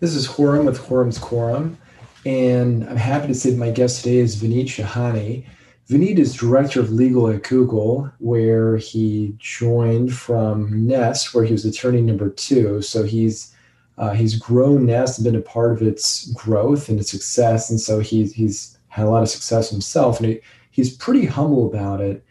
This is Horum with Horum's Quorum, and I'm happy to say that my guest today is Vineet Shahani. Vineet is director of legal at Google, where he joined from Nest, where he was attorney number two. So he's uh, he's grown Nest and been a part of its growth and its success, and so he's he's had a lot of success himself, and he, he's pretty humble about it.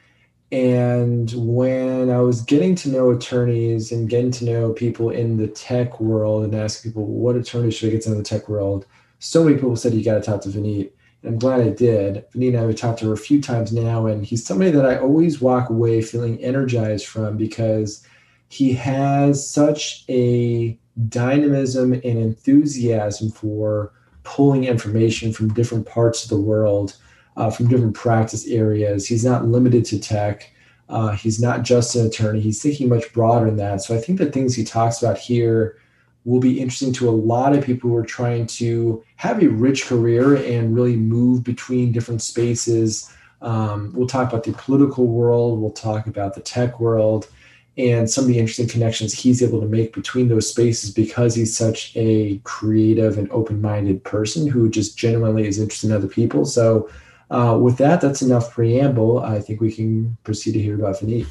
And when I was getting to know attorneys and getting to know people in the tech world and asking people what attorneys should I get to know the tech world, so many people said you got to talk to Vineet. And I'm glad I did. Vineet and I have talked to her a few times now, and he's somebody that I always walk away feeling energized from because he has such a dynamism and enthusiasm for pulling information from different parts of the world uh, from different practice areas. He's not limited to tech. Uh, he's not just an attorney. He's thinking much broader than that. So I think the things he talks about here will be interesting to a lot of people who are trying to have a rich career and really move between different spaces. Um, we'll talk about the political world. We'll talk about the tech world and some of the interesting connections he's able to make between those spaces because he's such a creative and open-minded person who just genuinely is interested in other people. So uh, with that, that's enough preamble. I think we can proceed to hear about Vineet.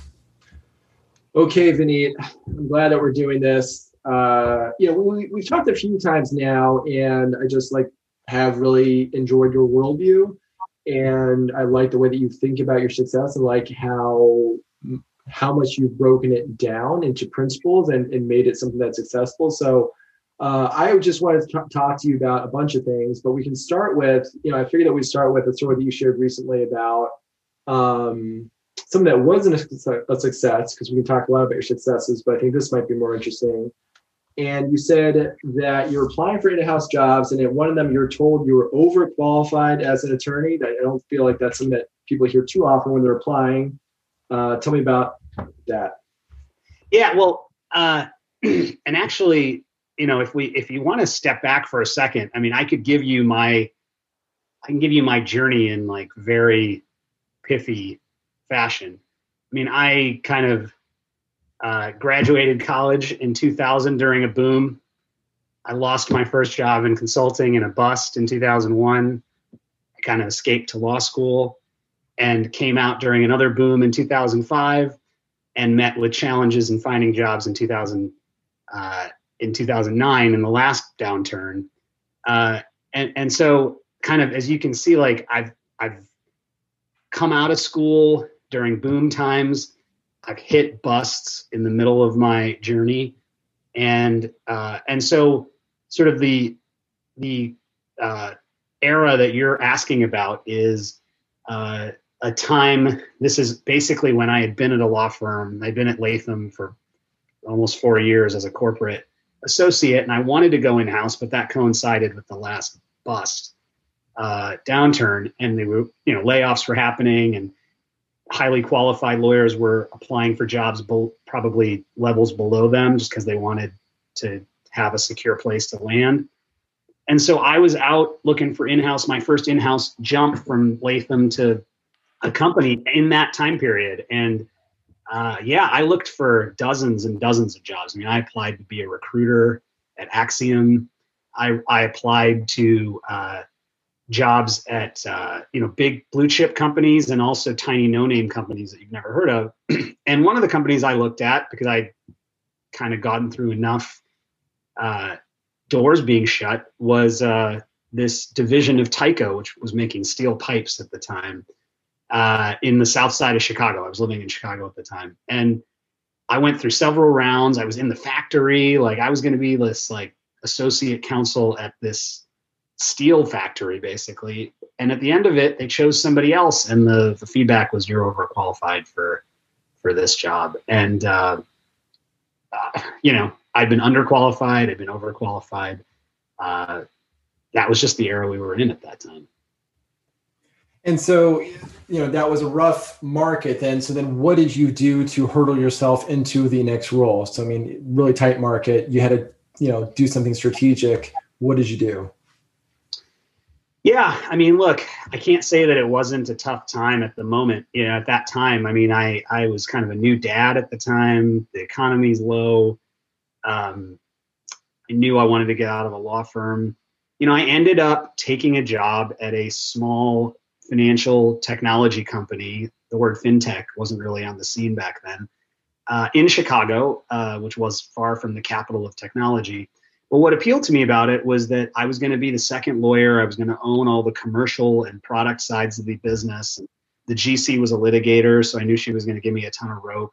Okay, Vineet, I'm glad that we're doing this. Uh, you know, we, we've talked a few times now, and I just like have really enjoyed your worldview, and I like the way that you think about your success and like how how much you've broken it down into principles and, and made it something that's successful. So uh, I just wanted to talk to you about a bunch of things, but we can start with, you know, I figured that we start with a story that you shared recently about um, something that wasn't a, success, because we can talk a lot about your successes, but I think this might be more interesting. And you said that you're applying for in-house jobs, and at one of them, you're told you were overqualified as an attorney. I don't feel like that's something that people hear too often when they're applying. Uh, tell me about that. Yeah, well, uh, and actually, you know if we if you want to step back for a second i mean i could give you my i can give you my journey in like very pithy fashion. I mean i kind of uh, graduated college in 2000 during a boom. I lost my first job in consulting in a bust in 2001 i kind of escaped to law school and came out during another boom in 2005 and met with challenges in finding jobs in 2000 uh, in 2009 in the last downturn. Uh, and, and so kind of, as you can see, like I've, I've come out of school during boom times. I've hit busts in the middle of my journey. And, uh, and so sort of the, the, uh, era that you're asking about is, uh, a time this is basically when i had been at a law firm i'd been at latham for almost four years as a corporate associate, and I wanted to go in house, but that coincided with the last bust uh, downturn, and they were you know layoffs were happening, and highly qualified lawyers were applying for jobs be- probably levels below them just because they wanted to have a secure place to land. And so I was out looking for in-house. My first in-house jump from Latham to a company in that time period, and uh, yeah, I looked for dozens and dozens of jobs. I mean, I applied to be a recruiter at Acxiom. I, I applied to uh, jobs at uh, you know big blue chip companies and also tiny no name companies that you've never heard of. and one of the companies I looked at because I kind of gotten through enough uh, doors being shut was uh, this division of Tyco, which was making steel pipes at the time uh, in the south side of Chicago. I was living in Chicago at the time. And I went through several rounds. I was in the factory. Like I was going to be this like associate counsel at this steel factory basically. And at the end of it, they chose somebody else. And the, the feedback was you're overqualified for, for this job. And, uh, uh, you know, I'd been underqualified. I'd been overqualified. Uh, that was just the era we were in at that time. And so, you know, that was a rough market then. So then what did you do to hurdle yourself into the next role? So, I mean, really tight market. You had to, you know, do something strategic. What did you do? Yeah, I mean, look, I can't say that it wasn't a tough time at the moment. You know, at that time, I mean, I I was kind of a new dad at the time. The economy's low. Um, I knew I wanted to get out of a law firm. You know, I ended up taking a job at a small financial technology company. The word fintech wasn't really on the scene back then. Uh, in Chicago, uh, which was far from the capital of technology. But what appealed to me about it was that I was going to be the second lawyer. I was going to own all the commercial and product sides of the business. The GC was a litigator, so I knew she was going to give me a ton of rope.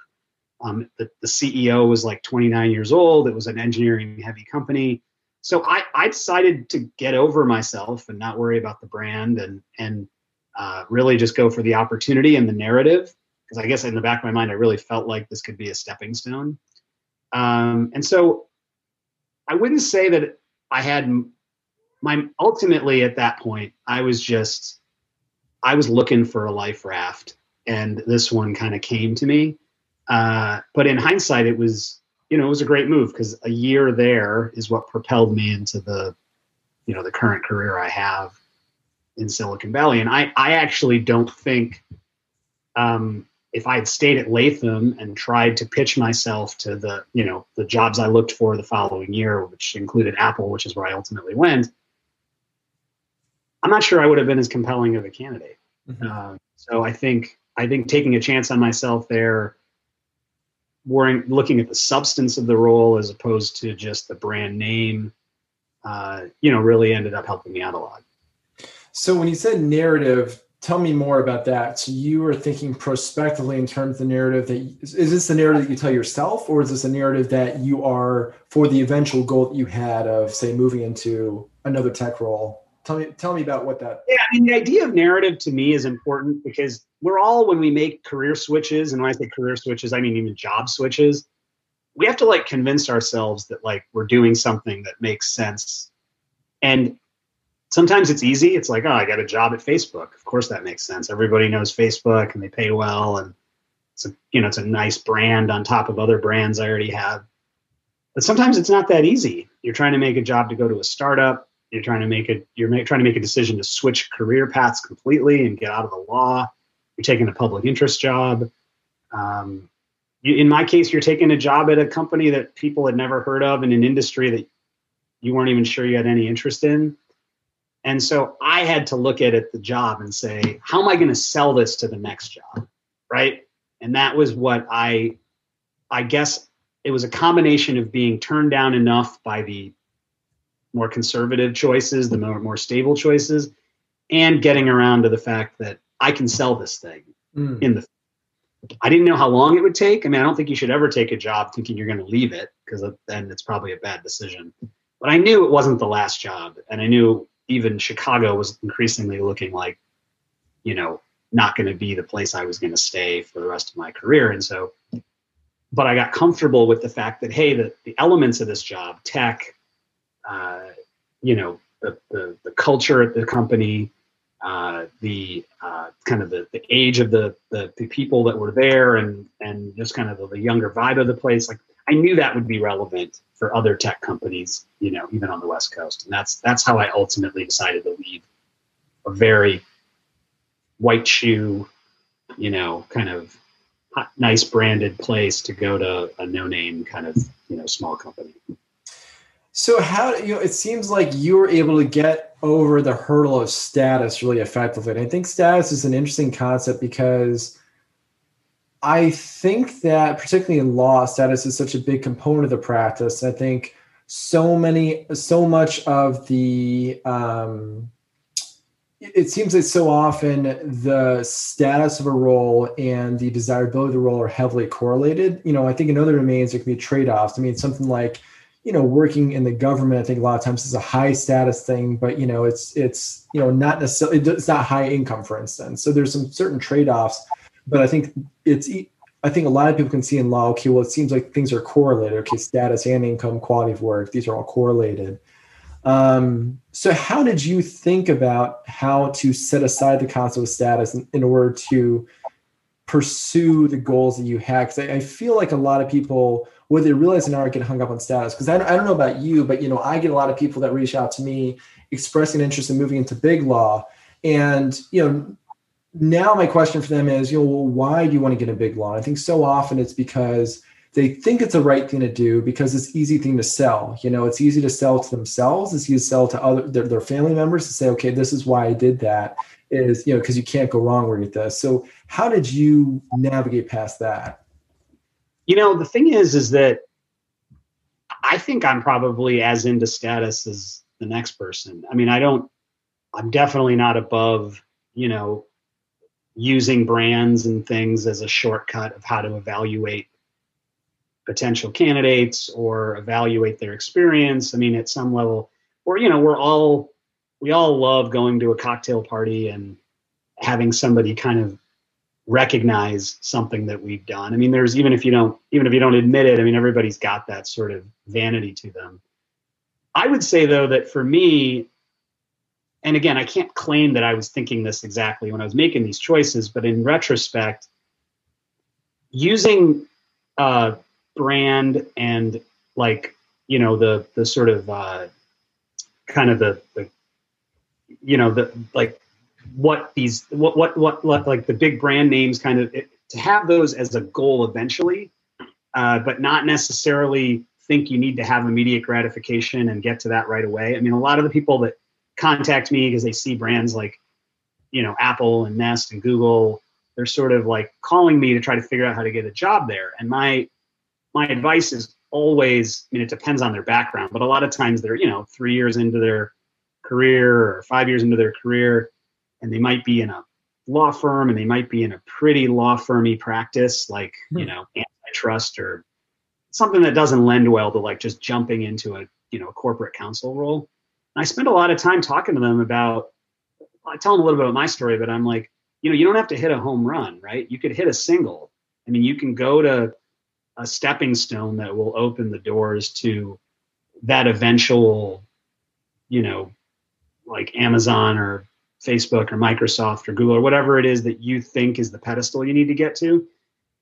Um, the, the CEO was like 29 years old. It was an engineering heavy company. So I, I decided to get over myself and not worry about the brand and, and uh, really just go for the opportunity and the narrative. Because I guess in the back of my mind, I really felt like this could be a stepping stone. Um, and so I wouldn't say that I had my ultimately at that point, I was just, I was looking for a life raft. And this one kind of came to me. Uh, but in hindsight, it was you know it was a great move because a year there is what propelled me into the you know the current career I have in Silicon Valley. And I I actually don't think um, if I had stayed at Latham and tried to pitch myself to the you know the jobs I looked for the following year, which included Apple, which is where I ultimately went. I'm not sure I would have been as compelling of a candidate. Mm-hmm. Uh, so I think I think taking a chance on myself there worrying, looking at the substance of the role as opposed to just the brand name, uh, you know, really ended up helping me out a lot. So when you said narrative, tell me more about that. So you were thinking prospectively in terms of the narrative that is this the narrative that you tell yourself, or is this a narrative that you are for the eventual goal that you had of say moving into another tech role? Tell me, tell me about what that. Yeah, I mean, the idea of narrative to me is important because we're all when we make career switches, and when I say career switches, I mean even job switches. We have to like convince ourselves that like we're doing something that makes sense, and sometimes it's easy. It's like, oh, I got a job at Facebook. Of course, that makes sense. Everybody knows Facebook, and they pay well, and it's a you know it's a nice brand on top of other brands I already have. But sometimes it's not that easy. You're trying to make a job to go to a startup you're trying to make a you're make, trying to make a decision to switch career paths completely and get out of the law you're taking a public interest job um, in my case you're taking a job at a company that people had never heard of in an industry that you weren't even sure you had any interest in and so i had to look at it the job and say how am i going to sell this to the next job right and that was what i i guess it was a combination of being turned down enough by the more conservative choices, the more, more stable choices, and getting around to the fact that I can sell this thing mm. in the. I didn't know how long it would take. I mean, I don't think you should ever take a job thinking you're going to leave it because then it's probably a bad decision. But I knew it wasn't the last job, and I knew even Chicago was increasingly looking like, you know, not going to be the place I was going to stay for the rest of my career. And so, but I got comfortable with the fact that hey, the, the elements of this job, tech, uh, you know, the, the, the, culture at the company, uh, the uh, kind of the, the age of the, the, the people that were there, and and just kind of the, the younger vibe of the place. Like I knew that would be relevant for other tech companies, you know, even on the West Coast, and that's that's how I ultimately decided to leave a very white shoe, you know, kind of nice branded place to go to a no name kind of you know small company. So how you know it seems like you were able to get over the hurdle of status really effectively. And I think status is an interesting concept because I think that particularly in law, status is such a big component of the practice. I think so many, so much of the um, it seems like so often the status of a role and the desirability of the role are heavily correlated. You know, I think in other domains there can be trade-offs. I mean, something like you know working in the government i think a lot of times is a high status thing but you know it's it's you know not necessarily it's not high income for instance so there's some certain trade-offs but i think it's i think a lot of people can see in law okay well it seems like things are correlated okay status and income quality of work these are all correlated um, so how did you think about how to set aside the concept of status in, in order to pursue the goals that you had because I, I feel like a lot of people whether they realize it or not get hung up on status. Because I, I don't know about you, but you know, I get a lot of people that reach out to me expressing interest in moving into big law. And you know, now my question for them is, you know, well, why do you want to get a big law? I think so often it's because they think it's the right thing to do because it's easy thing to sell. You know, it's easy to sell to themselves. It's easy to sell to other their, their family members to say, okay, this is why I did that. Is you know because you can't go wrong with this. So how did you navigate past that? You know, the thing is, is that I think I'm probably as into status as the next person. I mean, I don't. I'm definitely not above you know using brands and things as a shortcut of how to evaluate potential candidates or evaluate their experience. I mean, at some level, or you know, we're all we all love going to a cocktail party and having somebody kind of recognize something that we've done. I mean, there's even if you don't even if you don't admit it, I mean, everybody's got that sort of vanity to them. I would say though that for me, and again, I can't claim that I was thinking this exactly when I was making these choices, but in retrospect, using brand and like you know the the sort of uh, kind of the the you know the like what these what what what, what like the big brand names kind of it, to have those as a goal eventually, uh, but not necessarily think you need to have immediate gratification and get to that right away. I mean, a lot of the people that contact me because they see brands like you know Apple and Nest and Google, they're sort of like calling me to try to figure out how to get a job there. And my my advice is always, I mean, it depends on their background, but a lot of times they're, you know, three years into their career or five years into their career, and they might be in a law firm and they might be in a pretty law firmy practice, like, hmm. you know, antitrust or something that doesn't lend well to like just jumping into a, you know, a corporate counsel role. I spend a lot of time talking to them about, I tell them a little bit about my story, but I'm like, you know, you don't have to hit a home run, right? You could hit a single. I mean, you can go to a stepping stone that will open the doors to that eventual, you know, like Amazon or Facebook or Microsoft or Google or whatever it is that you think is the pedestal you need to get to.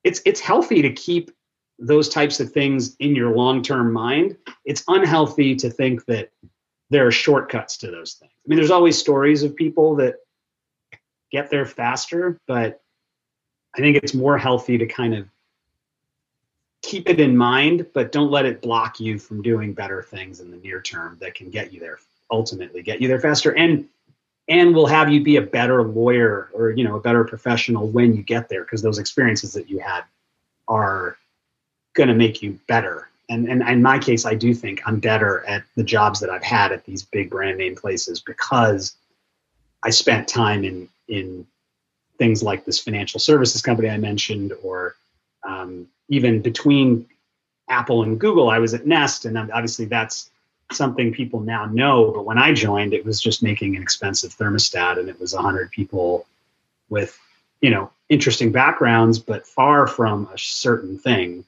It's it's healthy to keep those types of things in your long-term mind. It's unhealthy to think that there are shortcuts to those things. I mean, there's always stories of people that get there faster, but I think it's more healthy to kind of keep it in mind, but don't let it block you from doing better things in the near term that can get you there ultimately get you there faster and and will have you be a better lawyer or you know a better professional when you get there because those experiences that you had are going to make you better and, and in my case i do think i'm better at the jobs that i've had at these big brand name places because i spent time in in things like this financial services company i mentioned or um, even between Apple and Google, I was at Nest, and obviously that's something people now know. But when I joined, it was just making an expensive thermostat, and it was 100 people with you know interesting backgrounds, but far from a certain thing.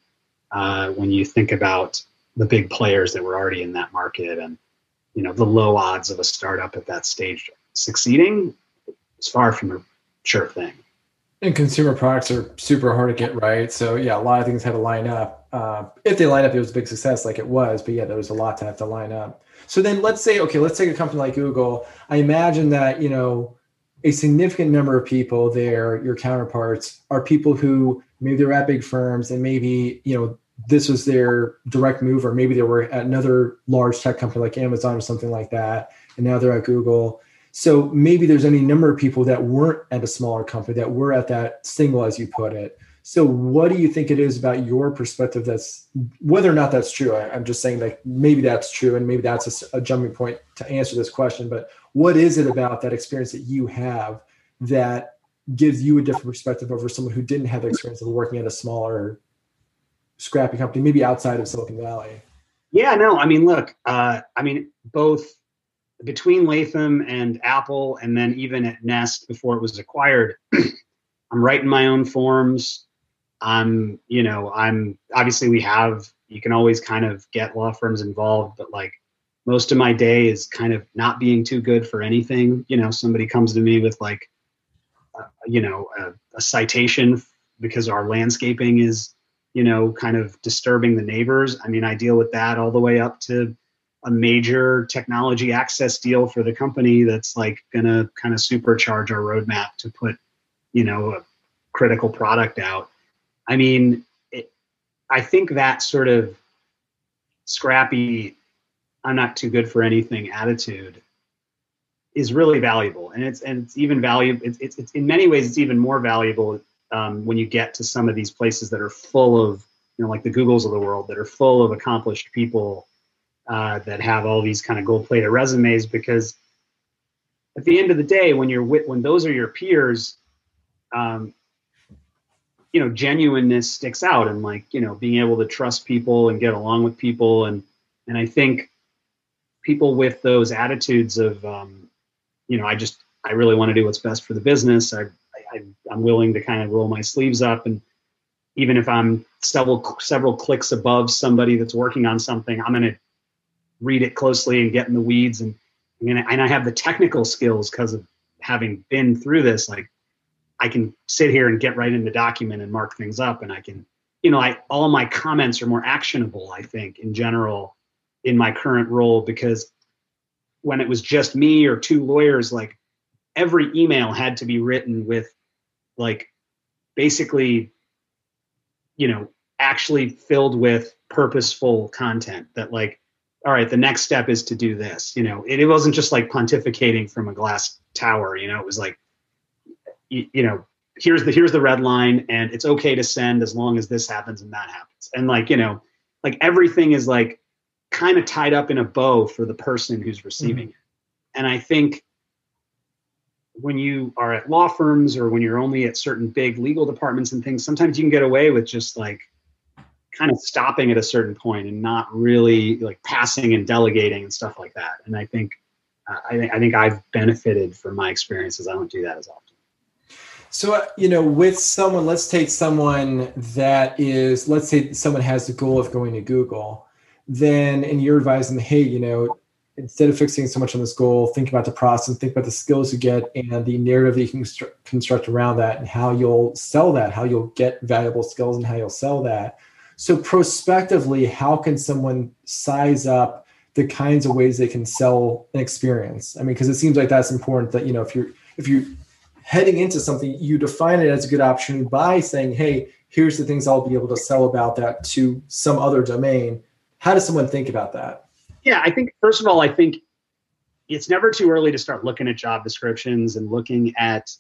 Uh, when you think about the big players that were already in that market, and you know the low odds of a startup at that stage succeeding, it's far from a sure thing. And consumer products are super hard to get right. So yeah, a lot of things had to line up. Uh, if they line up, it was a big success, like it was. But yeah, there was a lot to have to line up. So then let's say, okay, let's take a company like Google. I imagine that you know a significant number of people there, your counterparts, are people who maybe they're at big firms and maybe you know this was their direct move, or maybe they were at another large tech company like Amazon or something like that, and now they're at Google so maybe there's any number of people that weren't at a smaller company that were at that single, as you put it. So what do you think it is about your perspective that's whether or not that's true? I, am just saying that maybe that's true, and maybe that's a, a jumping point to answer this question. But what is it about that experience that you have that gives you a different perspective over someone who didn't have the experience of working at a smaller, scrappy company, maybe outside of Silicon Valley? Yeah, no, I mean, look, uh, I mean, both between Latham and Apple, and then even at Nest before it was acquired, I'm writing my own forms. I'm, you know, I'm obviously we have, you can always kind of get law firms involved, but like most of my day is kind of not being too good for anything. You know, somebody comes to me with like, uh, you know, a, a citation because our landscaping is, you know, kind of disturbing the neighbors. I mean, I deal with that all the way up to, a major technology access deal for the company that's like going to kind of supercharge our roadmap to put you know a critical product out i mean it, I think that sort of scrappy, I'm not too good for anything attitude is really valuable, and it's and it's even valuable. It's, it's, it's in many ways it's even more valuable um, when you get to some of these places that are full of you know like the Googles of the world that are full of accomplished people uh, that have all these kind of gold plated resumes because at the end of the day when you're with when those are your peers um, you know genuineness sticks out and like you know being able to trust people and get along with people. And and i think people with those attitudes of um, you know i just i really want to do what's best for the business. I, I i'm willing to kind of roll my sleeves up and even if i'm several several clicks above somebody that's working on something i'm going to read it closely and get in the weeds and and I have the technical skills because of having been through this like I can sit here and get right in the document and mark things up, and I can, you know, I all my comments are more actionable. I think in general in my current role because when it was just me or two lawyers, like every email had to be written with like basically, you know, actually filled with purposeful content that like all right the next step is to do this you know? It, it wasn't just like pontificating from a glass tower you know? It was like you, you know here's the here's the red line and it's okay to send as long as this happens and that happens. And like you know like everything is like kind of tied up in a bow for the person who's receiving mm-hmm. it. And i think when you are at law firms or when you're only at certain big legal departments and things sometimes you can get away with just like kind of stopping at a certain point and not really like passing and delegating and stuff like that. And i think uh, I, think I think i've benefited from my experiences. I don't do that as often. So, uh, you know, with someone, let's take someone that is, let's say someone has the goal of going to Google, then, and you're advising, hey, you know, instead of fixing so much on this goal, think about the process, think about the skills you get and the narrative that you can construct, around that and how you'll sell that, how you'll get valuable skills and how you'll sell that. So, prospectively, how can someone size up the kinds of ways they can sell an experience? I mean, because it seems like that's important that, you know, if you're, if you're, heading into something, you define it as a good opportunity by saying, hey, here's the things I'll be able to sell about that to some other domain. How does someone think about that? Yeah, I think, first of all, I think it's never too early to start looking at job descriptions and looking at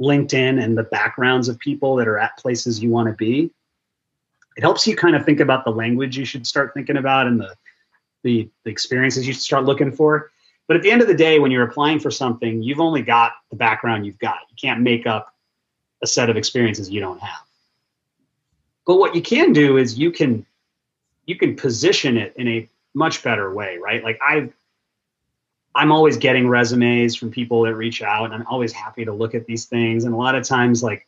LinkedIn and the backgrounds of people that are at places you want to be. It helps you kind of think about the language you should start thinking about and the, the, the experiences you should start looking for. But at the end of the day, when you're applying for something, you've only got the background you've got. You can't make up a set of experiences you don't have. But what you can do is you can you can position it in a much better way, right? Like I've I'm always getting resumes from people that reach out and I'm always happy to look at these things. And a lot of times like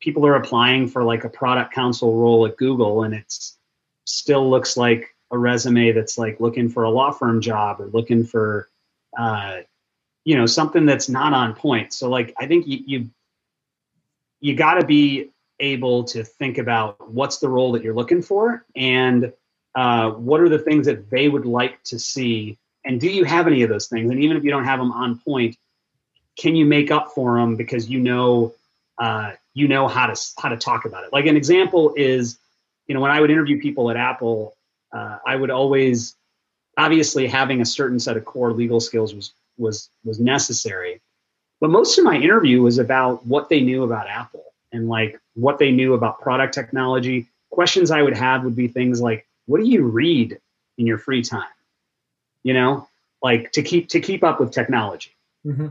people are applying for like a product counsel role at Google and it's still looks like a resume that's like looking for a law firm job or looking for uh, you know something that's not on point so like i think you you, you got to be able to think about what's the role that you're looking for and uh, what are the things that they would like to see and do you have any of those things and even if you don't have them on point can you make up for them because you know uh, you know how to how to talk about it like an example is you know when i would interview people at apple uh, I would always, obviously, having a certain set of core legal skills was was was necessary. But most of my interview was about what they knew about Apple and like what they knew about product technology. Questions I would have would be things like, "What do you read in your free time?" You know, like to keep to keep up with technology. Mm-hmm.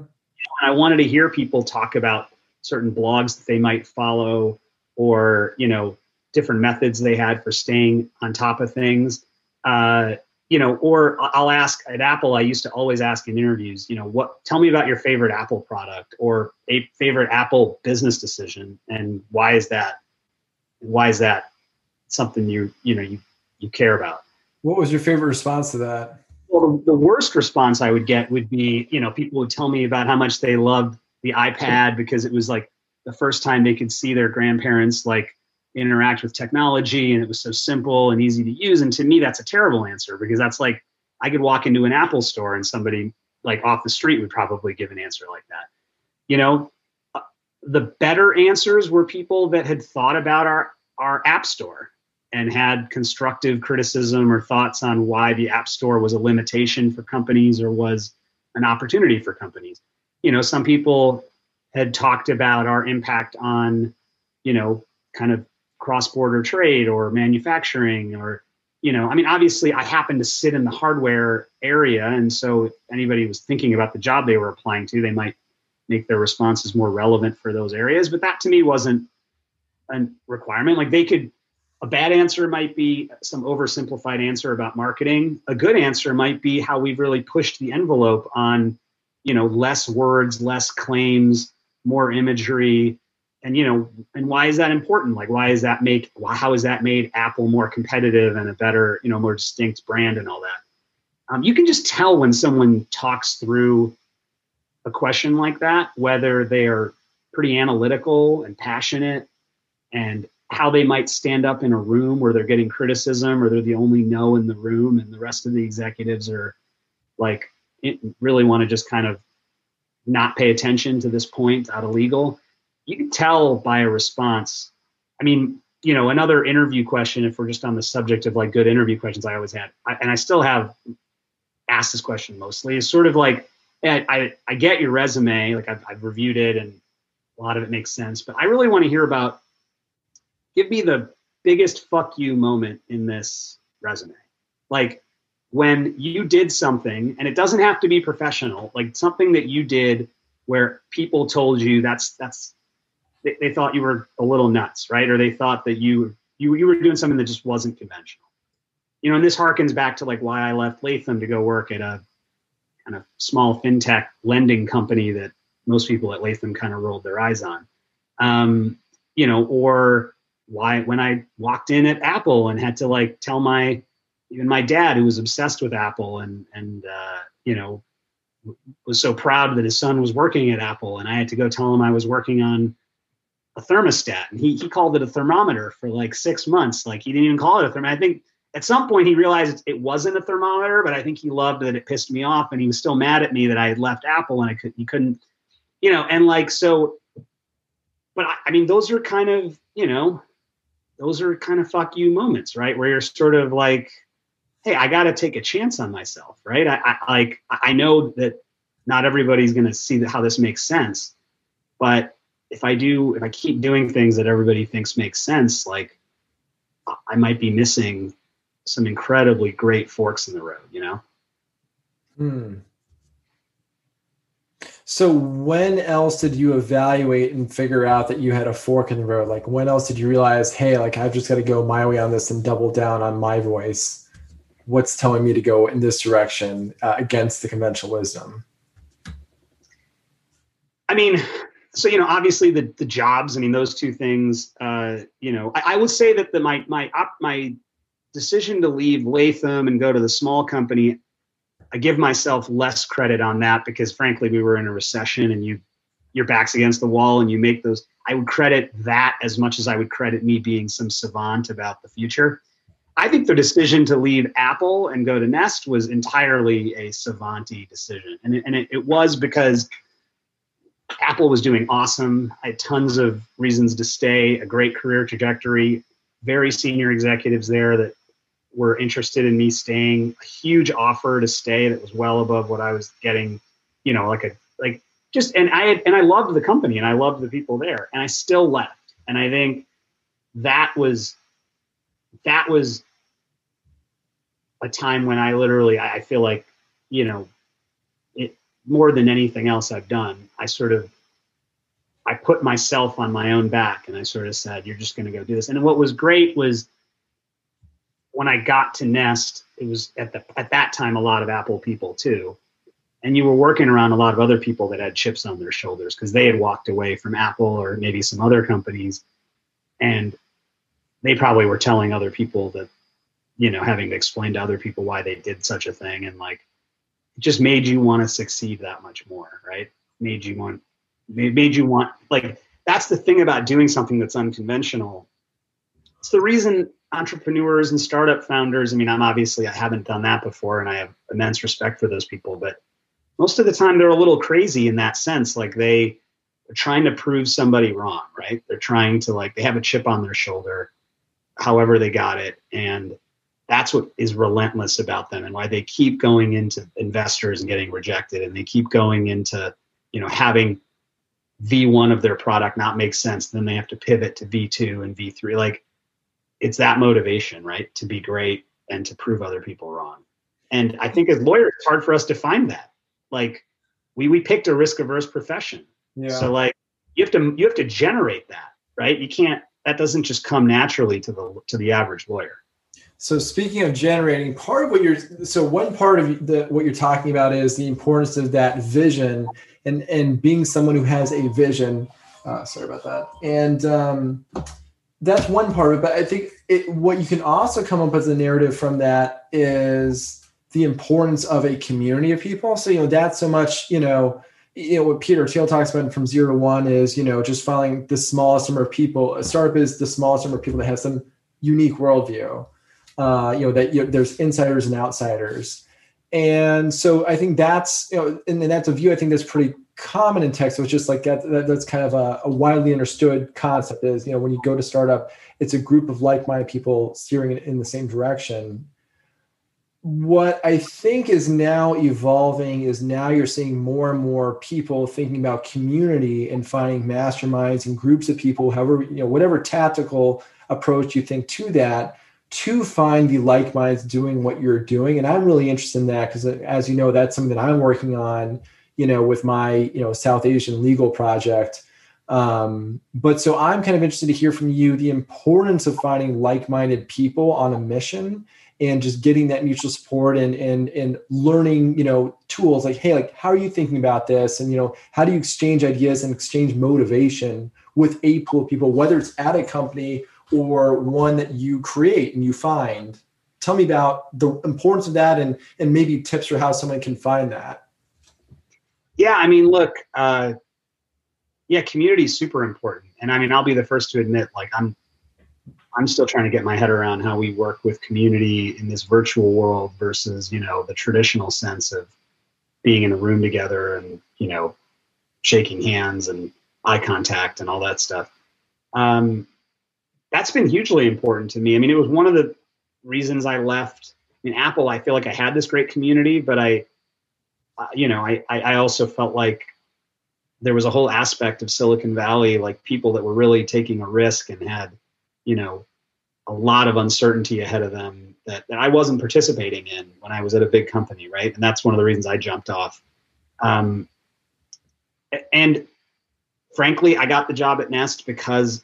I wanted to hear people talk about certain blogs that they might follow, or you know, different methods they had for staying on top of things. Uh, you know, or I'll ask at Apple, I used to always ask in interviews, you know, what, tell me about your favorite Apple product or a favorite Apple business decision. And why is that, why is that something you, you know, you, you care about? What was your favorite response to that? Well, the, the worst response I would get would be, you know, people would tell me about how much they loved the iPad because it was like the first time they could see their grandparents like interact with technology and it was so simple and easy to use and to me that's a terrible answer because that's like i could walk into an apple store and somebody like off the street would probably give an answer like that you know uh, the better answers were people that had thought about our our app store and had constructive criticism or thoughts on why the app store was a limitation for companies or was an opportunity for companies. You know, some people had talked about our impact on, you know, kind of cross-border trade or manufacturing or you know i mean obviously i happen to sit in the hardware area and so if anybody was thinking about the job they were applying to they might make their responses more relevant for those areas but that to me wasn't a requirement like they could a bad answer might be some oversimplified answer about marketing. A good answer might be how we've really pushed the envelope on you know less words less claims more imagery. And you know and why is that important? Like why is that make why, how has that made apple more competitive and a better you know more distinct brand and all that? Um, you can just tell when someone talks through a question like that whether they are pretty analytical and passionate and how they might stand up in a room where they're getting criticism or they're the only no in the room and the rest of the executives are like really want to just kind of not pay attention to this point out of legal you can tell by a response. I mean, you know, another interview question, if we're just on the subject of like good interview questions, I always had, I, and I still have asked this question mostly, is sort of like, I, I, I get your resume, like I've, I've reviewed it and a lot of it makes sense, but I really want to hear about, give me the biggest fuck you moment in this resume. Like when you did something, and it doesn't have to be professional, like something that you did where people told you that's that's they, they thought you were a little nuts, right? Or they thought that you you you were doing something that just wasn't conventional. You know, and this harkens back to like why I left Latham to go work at a kind of small fintech lending company that most people at Latham kind of rolled their eyes on. Um, you know, or why when I walked in at Apple and had to like tell my even my dad who was obsessed with Apple and and uh, you know was so proud that his son was working at Apple and I had to go tell him I was working on a thermostat. And he, he called it a thermometer for like six months. Like he didn't even call it a thermometer i think at some point he realized it wasn't a thermometer but i think he loved that it pissed me off and he was still mad at me that i had left apple and i could he couldn't you know and like so but I, I mean those are kind of you know those are kind of fuck you moments right where you're sort of like hey i got to take a chance on myself right i, I like i know that not everybody's going to see how this makes sense but if I do, if I keep doing things that everybody thinks makes sense, like I might be missing some incredibly great forks in the road, you know? Hmm. So when else did you evaluate and figure out that you had a fork in the road? Like when else did you realize, hey, like I've just got to go my way on this and double down on my voice? What's telling me to go in this direction uh, against the conventional wisdom? I mean, so you know obviously the the jobs i mean those two things uh, you know I, I, would say that the my my my decision to leave latham and go to the small company i give myself less credit on that because frankly we were in a recession and you your back's against the wall and you make those i would credit that as much as i would credit me being some savant about the future i think the decision to leave apple and go to nest was entirely a savanty decision and it, and it, it was because Apple was doing awesome. I had tons of reasons to stay, a great career trajectory, very senior executives there that were interested in me staying, a huge offer to stay that was well above what I was getting, you know, like a like just and I had, and I loved the company and I loved the people there and I still left. And I think that was that was a time when I literally I feel like, you know, more than anything else I've done, I sort of I put myself on my own back and I sort of said, you're just going to go do this. And what was great was when I got to Nest, it was at the at that time a lot of Apple people too. And you were working around a lot of other people that had chips on their shoulders because they had walked away from Apple or maybe some other companies. And they probably were telling other people that, you know, having to explain to other people why they did such a thing. And like it just made you want to succeed that much more, right? Made you want, made you want, like, that's the thing about doing something that's unconventional. It's the reason entrepreneurs and startup founders, I mean, I'm obviously, I haven't done that before and I have immense respect for those people, but most of the time they're a little crazy in that sense. Like they, they're trying to prove somebody wrong, right? They're trying to like, they have a chip on their shoulder however they got it and that's what is relentless about them and why they keep going into investors and getting rejected and they keep going into you know having v1 of their product not make sense then they have to pivot to v2 and v3 like it's that motivation right to be great and to prove other people wrong and i think as lawyers it's hard for us to find that like we we picked a risk averse profession yeah. so like you have to you have to generate that right you can't that doesn't just come naturally to the to the average lawyer so speaking of generating, part of what you're so one part of the what you're talking about is the importance of that vision and and being someone who has a vision. Uh, sorry about that. And um, that's one part of it. But I think it, what you can also come up as a narrative from that is the importance of a community of people. So you know that's so much you know you know what Peter Thiel talks about from zero to one is you know just finding the smallest number of people. A startup is the smallest number of people that have some unique worldview uh, you know that you know, there's insiders and outsiders and so i think that's you know and, and, that's a view i think that's pretty common in tech so it's just like that, that that's kind of a, a, widely understood concept is you know when you go to startup it's a group of like-minded people steering in, in the same direction what i think is now evolving is now you're seeing more and more people thinking about community and finding masterminds and groups of people however you know whatever tactical approach you think to that to find the like minds doing what you're doing. And I'm really interested in that because, uh, as you know, that's something that I'm working on, you know, with my, you know, South Asian legal project. Um, but so I'm kind of interested to hear from you the importance of finding like minded people on a mission and just getting that mutual support and and and learning you know tools like hey like how are you thinking about this? And you know how do you exchange ideas and exchange motivation with a pool of people whether it's at a company or one that you create and you find? Tell me about the importance of that and and maybe tips for how someone can find that yeah i mean look uh yeah community is super important and i mean i'll be the first to admit like i'm i'm still trying to get my head around how we work with community in this virtual world versus you know the traditional sense of being in a room together and you know shaking hands and eye contact and all that stuff um, that's been hugely important to me. I mean, it was one of the reasons I left. I mean, Apple, I feel like I had this great community, but I, you know, I, I also felt like there was a whole aspect of Silicon Valley, like people that were really taking a risk and had, you know, a lot of uncertainty ahead of them that, that I wasn't participating in when I was at a big company, right? And that's one of the reasons I jumped off. Um, and frankly, I got the job at Nest because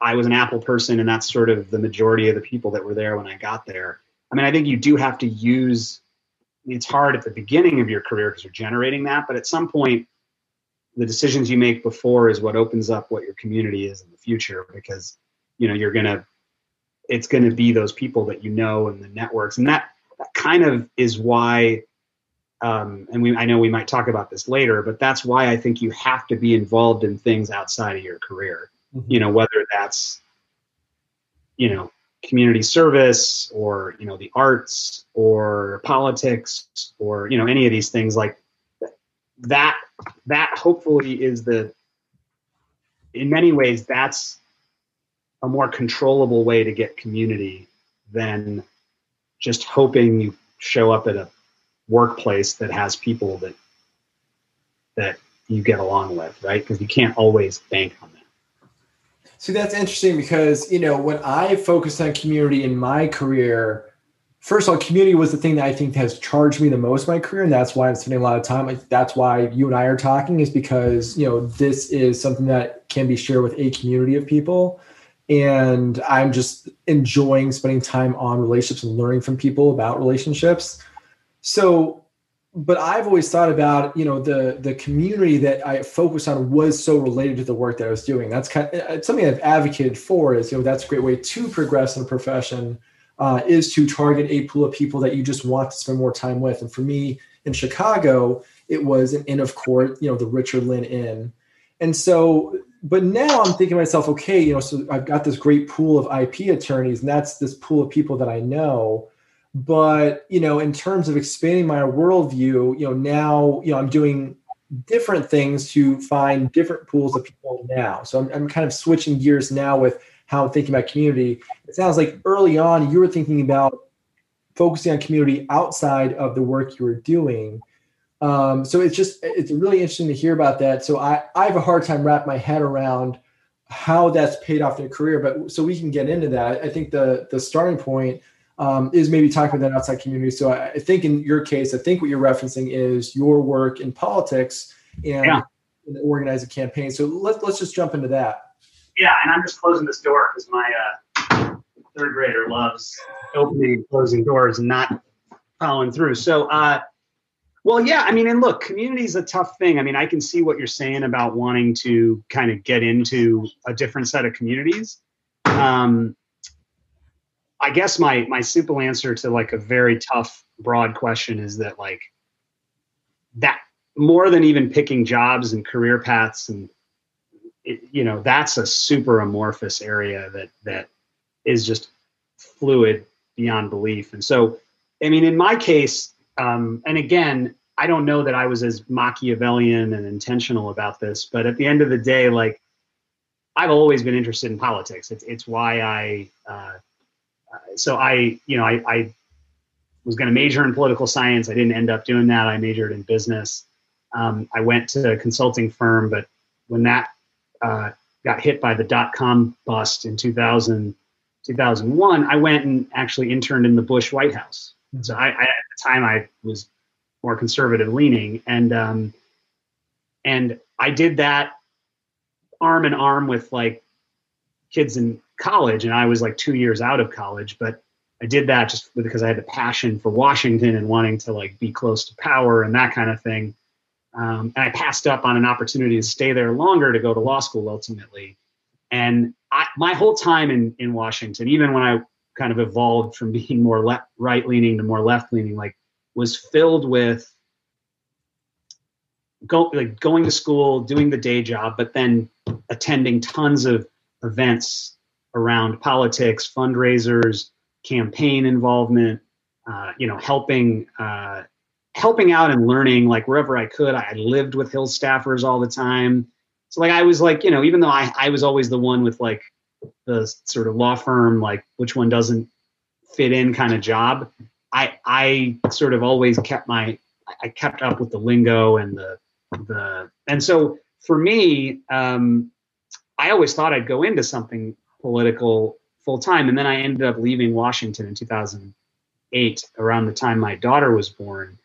I was an Apple person, and that's sort of the majority of the people that were there when I got there. I mean, I think you do have to use. It's hard at the beginning of your career because you're generating that, but at some point, the decisions you make before is what opens up what your community is in the future because you know you're gonna it's to be those people that you know and the networks and that, that kind of is why um, and we i know we might talk about this later but that's why i think you have to be involved in things outside of your career mm-hmm. you know whether that's you know community service or you know the arts or politics or you know any of these things like that that hopefully is the in many ways that's a more controllable way to get community than just hoping you show up at a workplace that has people that that you get along with right? Because you can't always bank on See, that's interesting because, you know, when I focused on community in my career, first of all, community was the thing that I think has charged me the most in my career. And that's why I'm spending a lot of time. That's why you and I are talking, is because, you know, this is something that can be shared with a community of people. And I'm just enjoying spending time on relationships and learning from people about relationships. So but I've always thought about you know the the community that I focused on was so related to the work that I was doing. That's kind of, it's something I've advocated for. Is you know that's a great way to progress in a profession uh, is to target a pool of people that you just want to spend more time with. And for me in Chicago, it was an Inn of Court, you know, the Richard Linn Inn. And so, but now I'm thinking to myself, okay, you know, so I've got this great pool of IP attorneys, and that's this pool of people that I know but you know in terms of expanding my worldview you know now you know i'm doing different things to find different pools of people now so i'm, I'm kind of switching gears now with how I'm thinking about community. It sounds like early on you were thinking about focusing on community outside of the work you were doing. Um, so it's just it's really interesting to hear about that. So I, I have a hard time wrapping my head around how that's paid off in a career, but so we can get into that. I think the the starting point um, is maybe talking with that outside community. So I, I, think in your case, I think what you're referencing is your work in politics and, yeah. and organizing campaigns. So let's let's just jump into that. Yeah, and I'm just closing this door because my uh, third grader loves opening and closing doors and not following through. So, uh, well, yeah, I mean, and look, community is a tough thing. I mean, I can see what you're saying about wanting to kind of get into a different set of communities. Um, I guess my my simple answer to like a very tough broad question is that like that more than even picking jobs and career paths and it, you know that's a super amorphous area that that is just fluid beyond belief. And so i mean in my case um, and again i don't know that i was as machiavellian and intentional about this but at the end of the day like i've always been interested in politics. It's, it's why i uh, so I, you know, I, I was going to major in political science. I didn't end up doing that. I majored in business. Um, I went to a consulting firm, but when that uh, got hit by the dot com bust in 2000, 2001, I went and actually interned in the Bush White House. So I, I, at the time I was more conservative leaning, and um, and I did that arm in arm with like kids in college, and I was like two years out of college, but I did that just because I had the passion for Washington and wanting to like be close to power and that kind of thing. Um, and I passed up on an opportunity to stay there longer to go to law school ultimately. And I, my whole time in in Washington, even when I kind of evolved from being more left right leaning to more left leaning, like was filled with go like going to school, doing the day job, but then attending tons of events around politics, fundraisers, campaign involvement, uh, you know, helping uh, helping out and learning like wherever I could. I lived with Hill staffers all the time. So like I was like, you know, even though I, I was always the one with like the sort of law firm, like which one doesn't fit in kind of job, I I sort of always kept my I kept up with the lingo and the the and so for me, um, I always thought I'd go into something political full time. And then I ended up leaving Washington in 2008, around the time my daughter was born.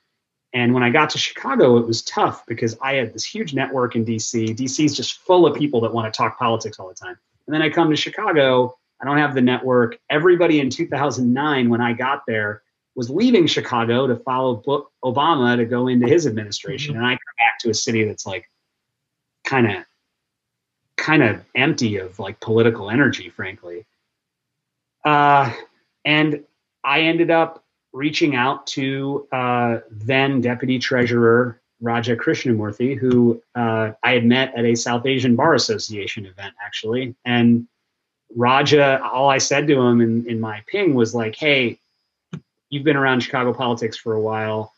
And when I got to Chicago, it was tough because I had this huge network in DC. DC is just full of people that want to talk politics all the time. And then I come to Chicago, I don't have the network. Everybody in 2009, when I got there, was leaving Chicago to follow Obama to go into his administration. Mm-hmm. And I come back to a city that's like kind of kind of empty of like political energy, frankly. Uh, and I ended up reaching out to uh, then Deputy Treasurer Raja Krishnamoorthi, who uh, I had met at a South Asian Bar Association event, actually. And Raja, all I said to him in, in my ping was like, hey, you've been around Chicago politics for a while.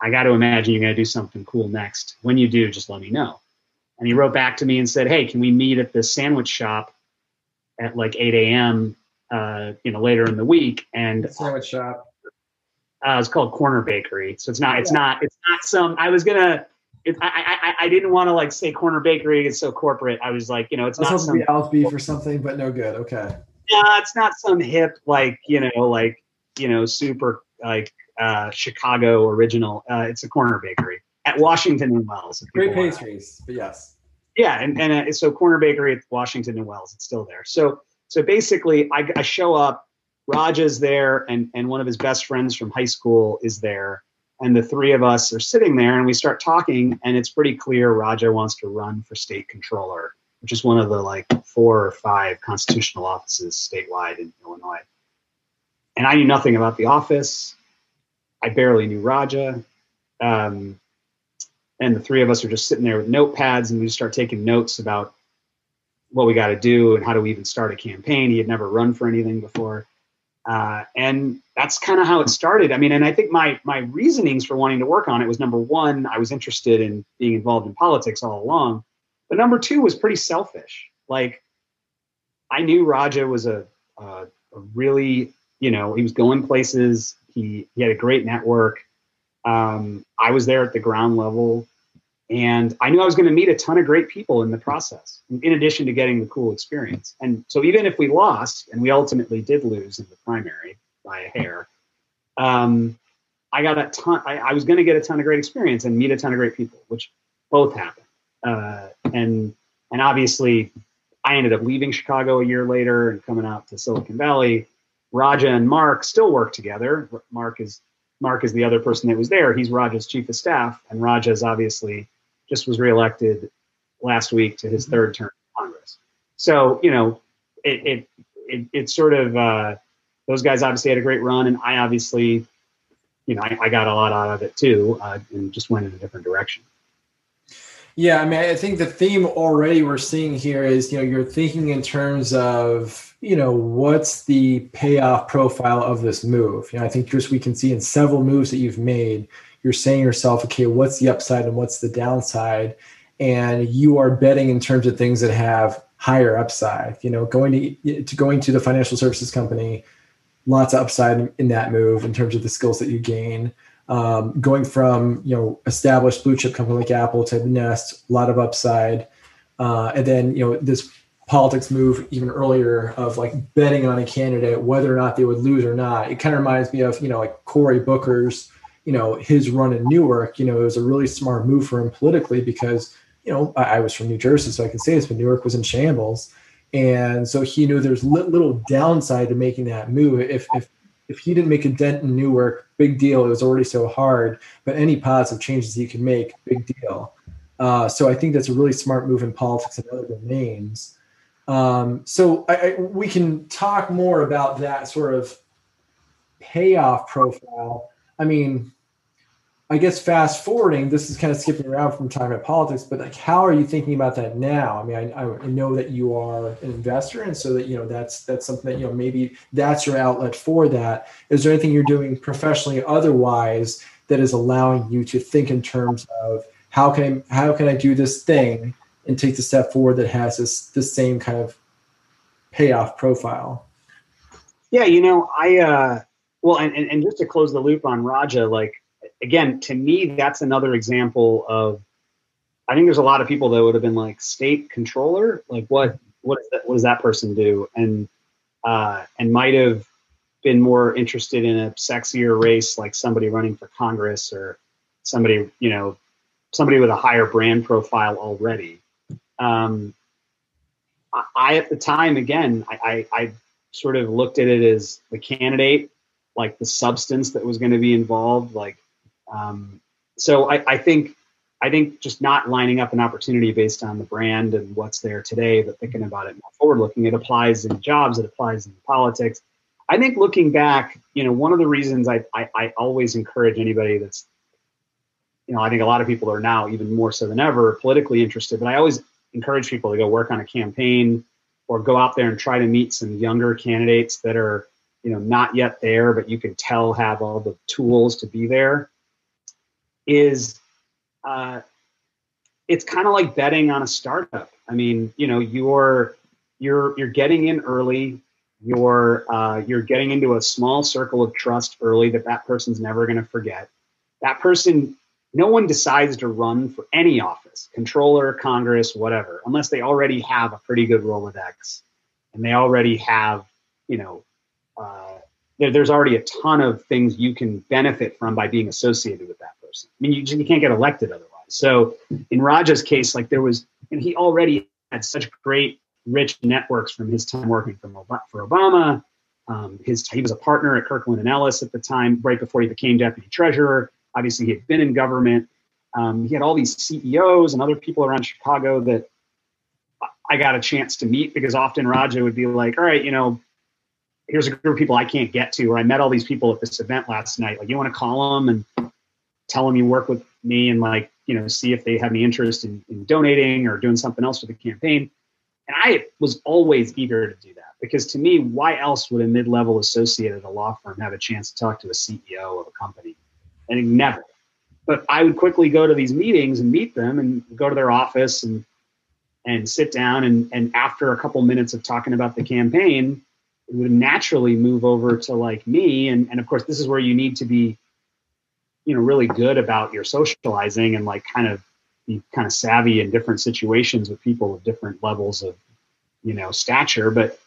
I got to imagine you're going to do something cool next. When you do, just let me know. And he wrote back to me and said, "Hey, can we meet at the sandwich shop at like 8 a.m. Uh, you know later in the week?" And the sandwich shop. Uh, it's called Corner Bakery, so it's not. It's not. It's not some. I was gonna. It, I, I I didn't want to like say Corner Bakery. It's so corporate. I was like, you know, it's not some beef or something, but no good. Okay. Yeah, it's not some hip like you know like you know super like uh, Chicago original. Uh, it's a Corner Bakery at Washington and Wells. Great pastries, but yes. Yeah, and, and uh, so Corner Bakery at Washington and Wells, it's still there. So so basically, I, I show up. Raja's there, and and one of his best friends from high school is there, and the three of us are sitting there, and we start talking, and it's pretty clear Raja wants to run for state comptroller, which is one of the like four or five constitutional offices statewide in Illinois. And I knew nothing about the office. I barely knew Raja. Um, and the three of us are just sitting there with notepads and we start taking notes about what we got to do and how do we even start a campaign. He had never run for anything before. Uh, and that's kind of how it started. I mean and i think my my reasonings for wanting to work on it was number one i was interested in being involved in politics all along but number two was pretty selfish. Like I knew Raja was a, a, a really, you know, he was going places. He he had a great network. Um, I was there at the ground level, and I knew I was going to meet a ton of great people in the process. In addition to getting the cool experience, and so even if we lost, and we ultimately did lose in the primary by a hair, um, I got a ton. I, I was going to get a ton of great experience and meet a ton of great people, which both happened. Uh, and and obviously, I ended up leaving Chicago a year later and coming out to Silicon Valley. Raja and Mark still work together. Mark is Mark is the other person that was there. He's Raja's chief of staff, and Raja is obviously just was reelected last week to his third term in Congress. So you know, it it it, it sort of uh, those guys obviously had a great run, and I obviously you know, I, I, got a lot out of it too, uh, and just went in a different direction. Yeah, I mean, I think the theme already we're seeing here is, you know, you're thinking in terms of, you know, what's the payoff profile of this move. You know, I think just we can see in several moves that you've made, you're saying yourself, okay, what's the upside and what's the downside, and you are betting in terms of things that have higher upside. You know, going to to going to the financial services company lots of upside in that move in terms of the skills that you gain. Um, going from you know established blue chip company like Apple to Nest, a lot of upside, uh, and then you know this politics move even earlier of like betting on a candidate whether or not they would lose or not. It kind of reminds me of you know like Cory Booker's you know his run in Newark. You know it was a really smart move for him politically because you know I, I was from New Jersey, so I can say this, but Newark was in shambles and so he knew there's little downside to making that move. If if if he didn't make a dent in Newark, big deal. It was already so hard. But any positive changes he can make, big deal. Uh, so I think that's a really smart move in politics and other domains. Um, so I, I, we can talk more about that sort of payoff profile. I mean, I guess fast forwarding, this is kind of skipping around from time at politics, but like, how are you thinking about that now? I mean, I, I, know that you are an investor, and so that you know that's that's something that you know maybe that's your outlet for that. Is there anything you're doing professionally, otherwise, that is allowing you to think in terms of how can I how can I do this thing and take the step forward that has this the same kind of payoff profile? Yeah, you know, I uh, well, and, and just to close the loop on Raja, like again, to me, that's another example of. I think there's a lot of people that would have been like state comptroller, like what what, that, what does that person do, and uh, and might have been more interested in a sexier race, like somebody running for Congress or somebody you know somebody with a higher brand profile already. Um, I, I, at the time again, I, I, I sort of looked at it as the candidate, like the substance that was going to be involved, like um, so I, I, think I think just not lining up an opportunity based on the brand and what's there today, but thinking about it more forward looking, it applies in jobs, it applies in politics. I think looking back, you know, one of the reasons I, I, I always encourage anybody that's, you know, I think a lot of people are now even more so than ever politically interested, but I always encourage people to go work on a campaign or go out there and try to meet some younger candidates that are, you know, not yet there, but you can tell have all the tools to be there is uh, it's kind of like betting on a startup. I mean, you know, you're you're you're getting in early. You're uh, you're getting into a small circle of trust early that that person's never going to forget. That person, no one decides to run for any office, comptroller, Congress, whatever, unless they already have a pretty good Rolodex and they already have, you know, uh, there, there's already a ton of things you can benefit from by being associated with that person. I mean, you, you can't get elected otherwise. So in Raja's case, like there was, and he already had such great, rich networks from his time working from for Obama. Um, his he was a partner at Kirkland and Ellis at the time, right before he became deputy treasurer. Obviously, he had been in government. Um, he had all these CEOs and other people around Chicago that I got a chance to meet because often Raja would be like, "All right, you know, here's a group of people I can't get to, or I met all these people at this event last night. Like, you want to call them and tell them you work with me and like you know see if they have any interest in, in donating or doing something else for the campaign and i was always eager to do that because to me why else would a mid-level associate at a law firm have a chance to talk to a ceo of a company? And never. But i would quickly go to these meetings and meet them and go to their office and and sit down and and after a couple minutes of talking about the campaign, would naturally move over to like me. And and of course, this is where you need to be, you know, really good about your socializing and like kind of be kind of savvy in different situations with people of different levels of, you know, stature. But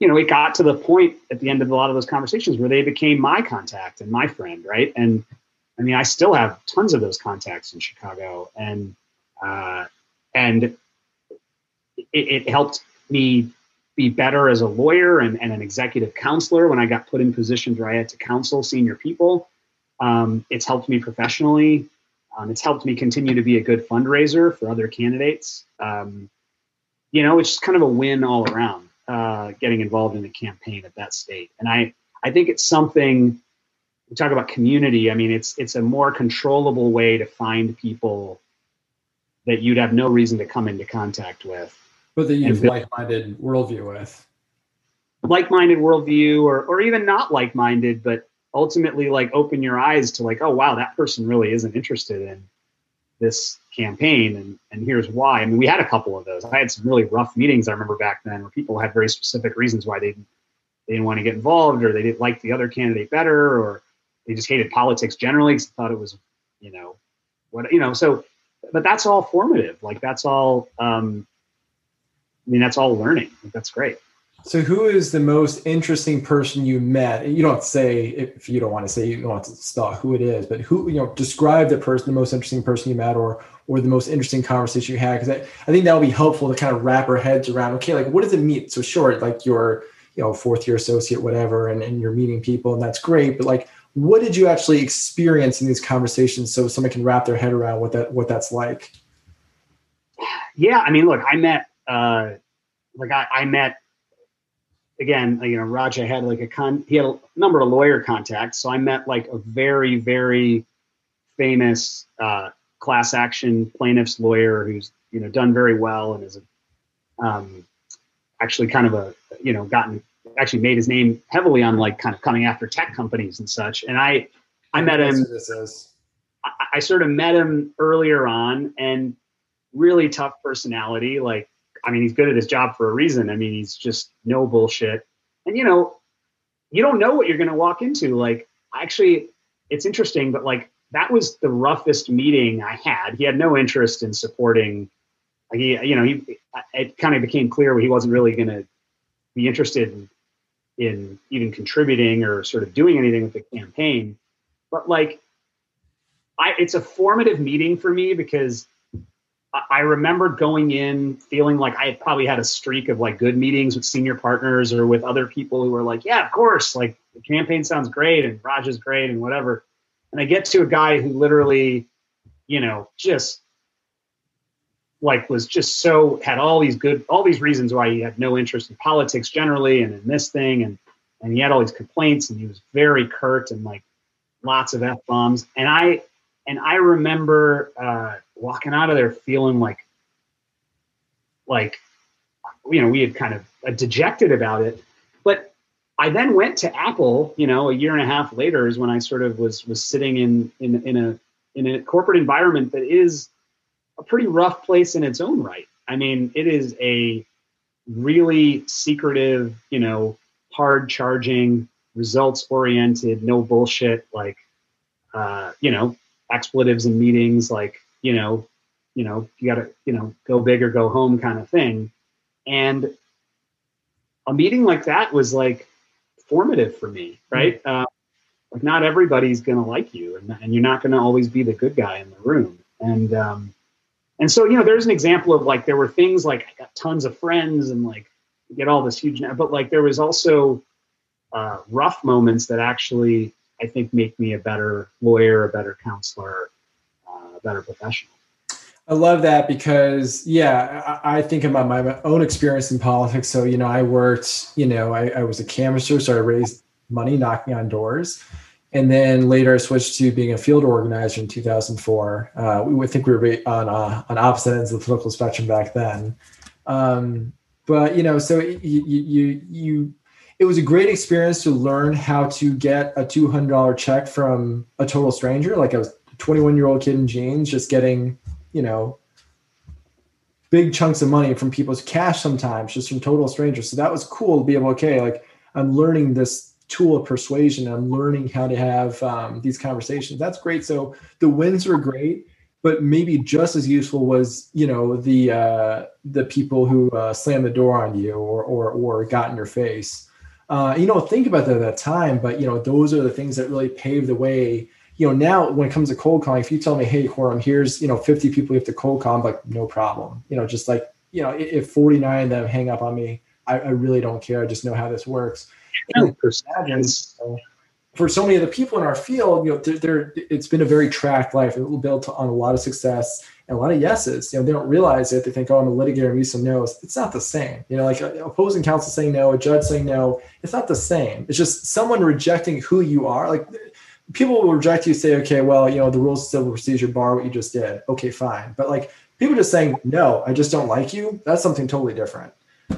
you know, it got to the point at the end of a lot of those conversations where they became my contact and my friend, right? And I mean, I still have tons of those contacts in Chicago, and uh, and it, it, helped me be better as a lawyer and, and, an executive counselor when I got put in positions where I had to counsel senior people. Um, it's helped me professionally. Um, it's helped me continue to be a good fundraiser for other candidates. Um, you know, it's just kind of a win all around uh, getting involved in a campaign at that state. And I, I think it's something we talk about community. I mean, it's it's a more controllable way to find people that you'd have no reason to come into contact with. But that you have like-minded worldview with. Like-minded worldview, or or even not like-minded, but ultimately like open your eyes to like, oh wow, that person really isn't interested in this campaign and and here's why. I mean, we had a couple of those. I had some really rough meetings I remember back then where people had very specific reasons why they they didn't want to get involved or they didn't like the other candidate better or they just hated politics generally because they thought it was, you know, what you know. So, but that's all formative. Like that's all. Um, I mean, that's all learning. That's great. So, who is the most interesting person you met? You don't say if you don't want to say you don't want to spell who it is, but who you know describe the person, the most interesting person you met, or or the most interesting conversation you had. Because I, I think that will be helpful to kind of wrap our heads around. Okay, like what does it mean? So short, like your you know fourth year associate, whatever, and, and you're meeting people, and that's great. But like, what did you actually experience in these conversations, so someone can wrap their head around what that what that's like? Yeah, I mean, look, I met uh, like I, I met again, you know, Raja had like a con, he had a number of lawyer contacts. So I met like a very, very famous uh, class action plaintiff's lawyer who's, you know, done very well and is a, um, actually kind of a, you know, gotten, actually made his name heavily on like kind of coming after tech companies and such. And I, I met him, I, I sort of met him earlier on and really tough personality, like I mean, he's good at his job for a reason. I mean, he's just no bullshit. And you know, you don't know what you're going to walk into. Like, actually, it's interesting, but like that was the roughest meeting I had. He had no interest in supporting. He, you know, he it kind of became clear he wasn't really going to be interested in, in even contributing or sort of doing anything with the campaign. But like, I, it's a formative meeting for me because I remember going in feeling like I had probably had a streak of like good meetings with senior partners or with other people who were like, yeah, of course, like the campaign sounds great and Raj is great and whatever. And I get to a guy who literally, you know, just like was just so had all these good all these reasons why he had no interest in politics generally and in this thing and and he had all these complaints and he was very curt and like lots of f bombs and I and I remember uh, walking out of there feeling like, like, you know, we had kind of uh, dejected about it. But I then went to Apple. You know, a year and a half later is when I sort of was was sitting in in in a in a corporate environment that is a pretty rough place in its own right. I mean, it is a really secretive, you know, hard charging, results oriented, no bullshit, like, uh, you know, expletives in meetings, like you know, you know, you got to you know go big or go home kind of thing. And a meeting like that was like formative for me, hmm. right? Mm-hmm. Uh, like not everybody's gonna like you, and, and you're not gonna always be the good guy in the room. And um, and so you know, there's an example of like there were things like I got tons of friends and like get all this huge, but like there was also uh, rough moments that actually I think make me a better lawyer, a better counselor, better professional. I love that because, yeah, I, think about my own experience in politics. So, you know, I worked, you know, I, I was a canvasser, so I raised money knocking on doors. And then later I switched to being a field organizer in 2004. Uh, we would think we were on, uh, on opposite ends of the political spectrum back then. Um, but, you know, so you, you, you it was a great experience to learn how to get a $200 check from a total stranger like i was 21 year old kid in jeans just getting you know big chunks of money from people's cash sometimes, just from total strangers. So that was cool to be able, okay, like I'm learning this tool of persuasion. I'm learning how to have um, these conversations. That's great. So the wins were great, but maybe just as useful was, you know, the uh, the people who uh, slammed the door on you or or or got in your face. Uh, you know, think about that at that time, but you know, those are the things that really paved the way you know, now when it comes to cold calling, if you tell me, hey, Quorum, here's, you know, 50 people you have to cold call, I'm like, no problem. You know, just like, you know, if 49 of them hang up on me, I, I really don't care. I just know how this works. And for so many of the people in our field, you know, they're, they're, it's been a very tracked life, built on a lot of success and a lot of yeses. You know, they don't realize it. They think, oh, I'm a litigator, I'm used to no's. It's not the same. You know, like uh, opposing counsel saying no, a judge saying no. It's not the same. It's just someone rejecting who you are. Like people will reject you say okay well you know the rules of civil procedure bar what you just did. Okay fine. But like people just saying no i just don't like you that's something totally different.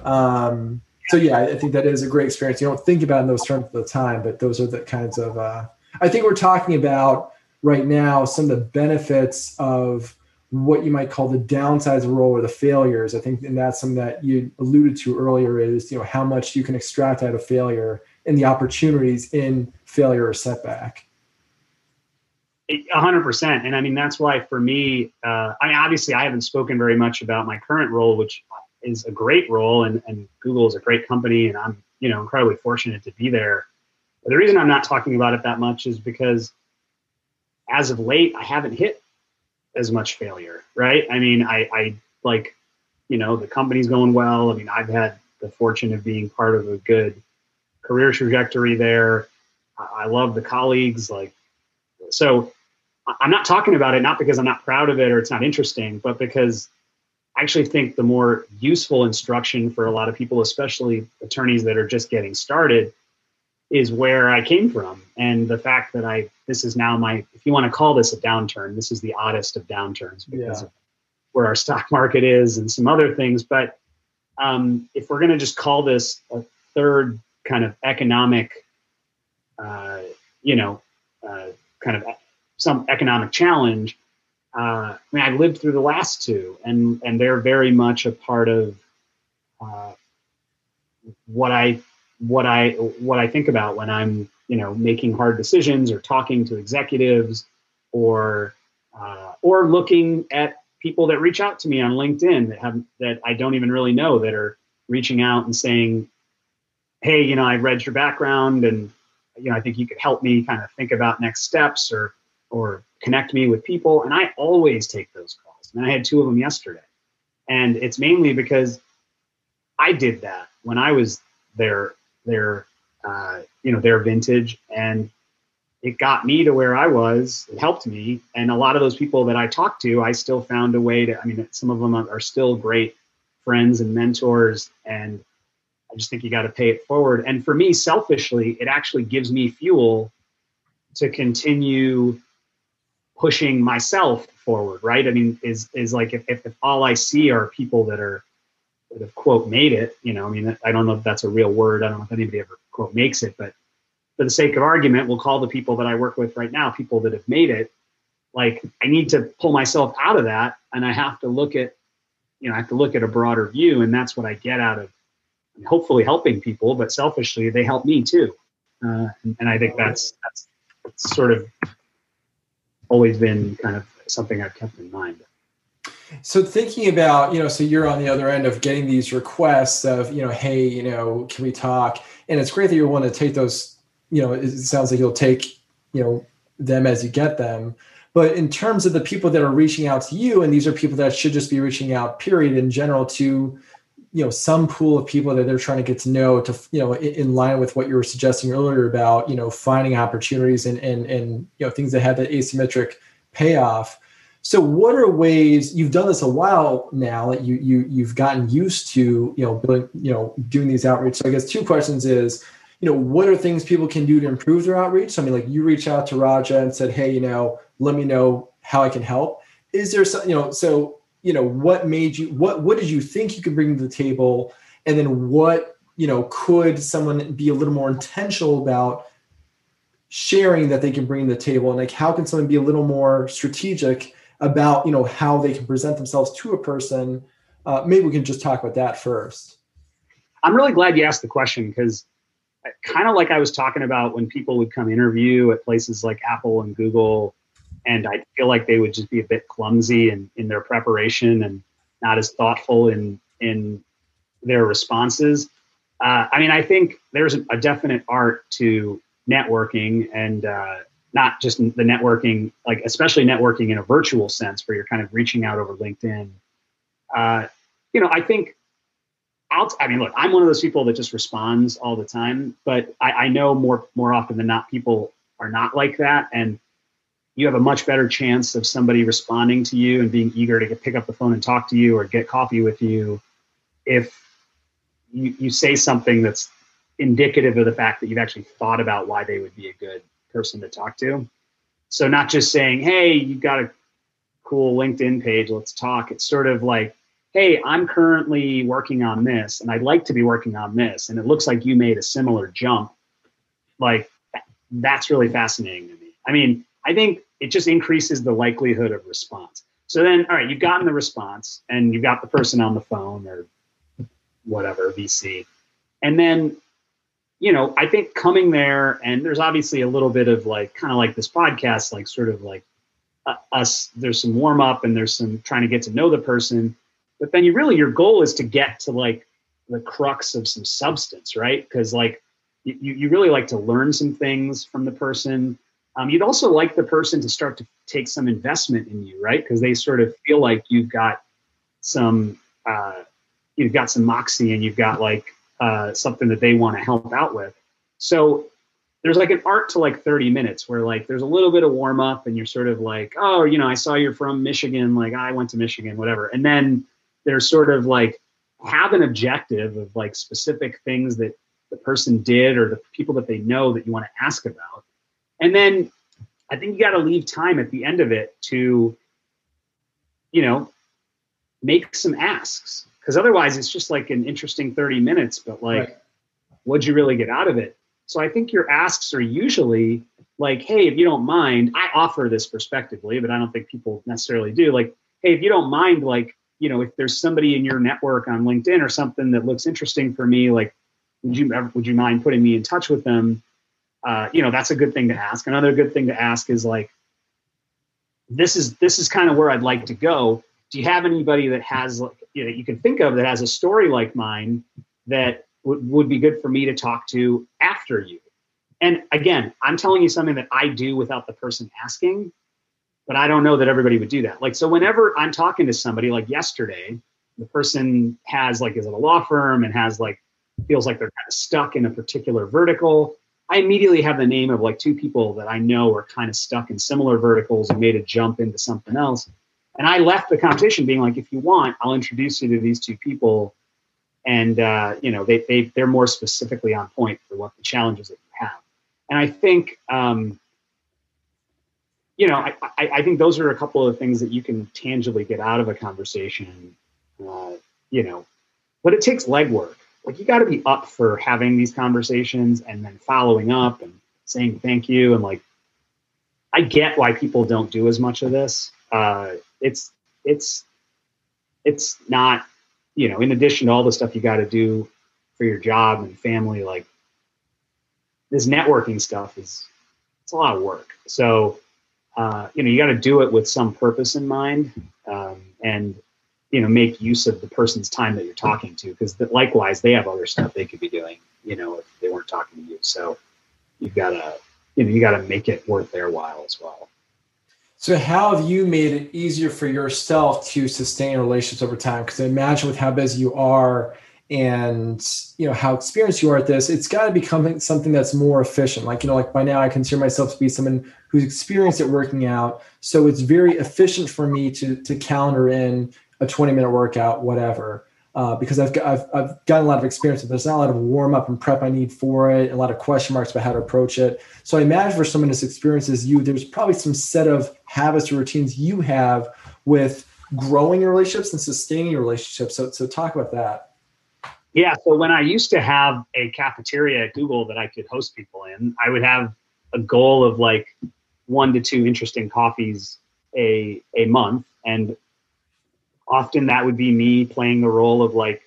Um, so yeah i think that is a great experience. You don't think about in those terms at the time but those are the kinds of uh, i think we're talking about right now some of the benefits of what you might call the downsides of the role or the failures. I think and that's something that you alluded to earlier is you know how much you can extract out of failure and the opportunities in failure or setback hundred percent. And I mean, that's why for me, uh, I mean, obviously I haven't spoken very much about my current role, which is a great role and, and Google is a great company and I'm, you know, incredibly fortunate to be there. But the reason I'm not talking about it that much is because as of late, I haven't hit as much failure, right? I mean, I, I like, you know, the company's going well. I mean, I've had the fortune of being part of a good career trajectory there. I love the colleagues, like so I'm not talking about it not because I'm not proud of it or it's not interesting, but because I actually think the more useful instruction for a lot of people, especially attorneys that are just getting started, is where I came from. And the fact that I, this is now my, if you want to call this a downturn, this is the oddest of downturns because yeah. of where our stock market is and some other things. But um, if we're going to just call this a third kind of economic, uh, you know, uh, kind of some economic challenge. Uh, I mean, I lived through the last two, and and they're very much a part of uh, what I what I what I think about when I'm you know making hard decisions or talking to executives or uh, or looking at people that reach out to me on LinkedIn that have that I don't even really know that are reaching out and saying, "Hey, you know, I read your background and you know, I think you could help me kind of think about next steps or or connect me with people. And I always take those calls. And I had two of them yesterday. And it's mainly because I did that when I was their their uh, you know their vintage and it got me to where I was. It helped me, and a lot of those people that I talked to, I still found a way to. I mean, some of them are still great friends and mentors, and I just think you got to pay it forward. And for me, selfishly, it actually gives me fuel to continue pushing myself forward, right? I mean, is is like if, if, if all I see are people that are that have quote made it, you know, I mean, I don't know if that's a real word. I don't know if anybody ever quote makes it, but for the sake of argument, we'll call the people that I work with right now people that have made it. Like I need to pull myself out of that, and I have to look at, you know, I have to look at a broader view, and that's what I get out of hopefully helping people, but selfishly they help me too. Uh, and, and, I think that's, that's, that's sort of always been kind of something I've kept in mind. So thinking about, you know, so you're on the other end of getting these requests of, you know, hey, you know, can we talk? And it's great that you want to take those, you know, it sounds like you'll take, you know, them as you get them. But in terms of the people that are reaching out to you, and these are people that should just be reaching out, period, in general, to you know some pool of people that they're trying to get to know to you know in, in, line with what you were suggesting earlier about you know finding opportunities and and and you know things that have that asymmetric payoff. So what are ways you've done this a while now that you you you've gotten used to you know building you know doing these outreach. So i guess two questions is you know what are things people can do to improve their outreach? So i mean like you reach out to raja and said hey you know let me know how i can help. Is there some you know so you know what made you what what did you think you could bring to the table? And then what you know could someone be a little more intentional about sharing that they can bring to the table? And like how can someone be a little more strategic about you know how they can present themselves to a person? Uh, maybe we can just talk about that first. I'm really glad you asked the question because kind of like I was talking about when people would come interview at places like Apple and Google, and I feel like they would just be a bit clumsy in, in their preparation and not as thoughtful in in their responses. Uh, I mean, I think there's a definite art to networking and uh, not just the networking, like especially networking in a virtual sense where you're kind of reaching out over LinkedIn. Uh, you know, I think I'll, I mean, look, I'm one of those people that just responds all the time, but I, I know more more often than not, people are not like that, and you have a much better chance of somebody responding to you and being eager to get, pick up the phone and talk to you or get coffee with you if you, you say something that's indicative of the fact that you've actually thought about why they would be a good person to talk to. So not just saying, "Hey, you've got a cool LinkedIn page, let's talk." It's sort of like, "Hey, I'm currently working on this and I'd like to be working on this and it looks like you made a similar jump." Like that's really fascinating to me. I mean, I think it just increases the likelihood of response. So then, all right, you've gotten the response and you've got the person on the phone or whatever, VC. And then, you know, I think coming there, and there's obviously a little bit of like, kind of like this podcast, like sort of like uh, us, there's some warm up and there's some trying to get to know the person. But then you really, your goal is to get to like the crux of some substance, right? Because like you, you really like to learn some things from the person um, you'd also like the person to start to take some investment in you, right? Because they sort of feel like you've got some, uh, you've got some moxie and you've got like uh, something that they want to help out with. So there's like an art to like 30 minutes where like there's a little bit of warm up and you're sort of like, oh, you know, I saw you're from Michigan, like I went to Michigan, whatever. And then there's sort of like have an objective of like specific things that the person did or the people that they know that you want to ask about and then I think you got to leave time at the end of it to, you know, make some asks because otherwise it's just like an interesting 30 minutes, but like, right. what'd you really get out of it? So I think your asks are usually like, hey, if you don't mind, I offer this prospectively, but I don't think people necessarily do. Like, hey, if you don't mind, like, you know, if there's somebody in your network on LinkedIn or something that looks interesting for me, like, would you ever, would you mind putting me in touch with them? Uh, you know that's a good thing to ask. Another good thing to ask is like this is this is kind of where i'd like to go. Do you have anybody that has you know you can think of that has a story like mine that w- would be good for me to talk to after you? And again i'm telling you something that i do without the person asking but i don't know that everybody would do that. Like so whenever i'm talking to somebody like yesterday the person has like is at a law firm and has like feels like they're kind of stuck in a particular vertical I immediately have the name of like two people that I know are kind of stuck in similar verticals and made a jump into something else. And I left the conversation being like, if you want, I'll introduce you to these two people. And, uh, you know, they, they, they're more specifically on point for what the challenges that you have. And I think, um, you know, I, I, I, think those are a couple of things that you can tangibly get out of a conversation, uh, you know, but it takes legwork like you got to be up for having these conversations and then following up and saying thank you and like i get why people don't do as much of this. Uh, it's it's it's not you know in addition to all the stuff you got to do for your job and family like this networking stuff is it's a lot of work. So uh, you know you got to do it with some purpose in mind um, and you know make use of the person's time that you're talking to because likewise they have other stuff they could be doing you know if they weren't talking to you. So you've got to you know you got to make it worth their while as well. So how have you made it easier for yourself to sustain relationships over time? Because i imagine with how busy you are and you know how experienced you are at this it's got to become something that's more efficient. Like you know like by now i consider myself to be someone who's experienced at working out. So it's very efficient for me to to calendar in a 20 minute workout, whatever. Uh, because I've, I've, I've gotten a lot of experience with There's not a lot of warm up and prep I need for it, a lot of question marks about how to approach it. So I imagine for someone as experienced as you, there's probably some set of habits or routines you have with growing your relationships and sustaining your relationships. So, so talk about that. Yeah. So when I used to have a cafeteria at Google that I could host people in, I would have a goal of like one to two interesting coffees a, a month. And often that would be me playing the role of like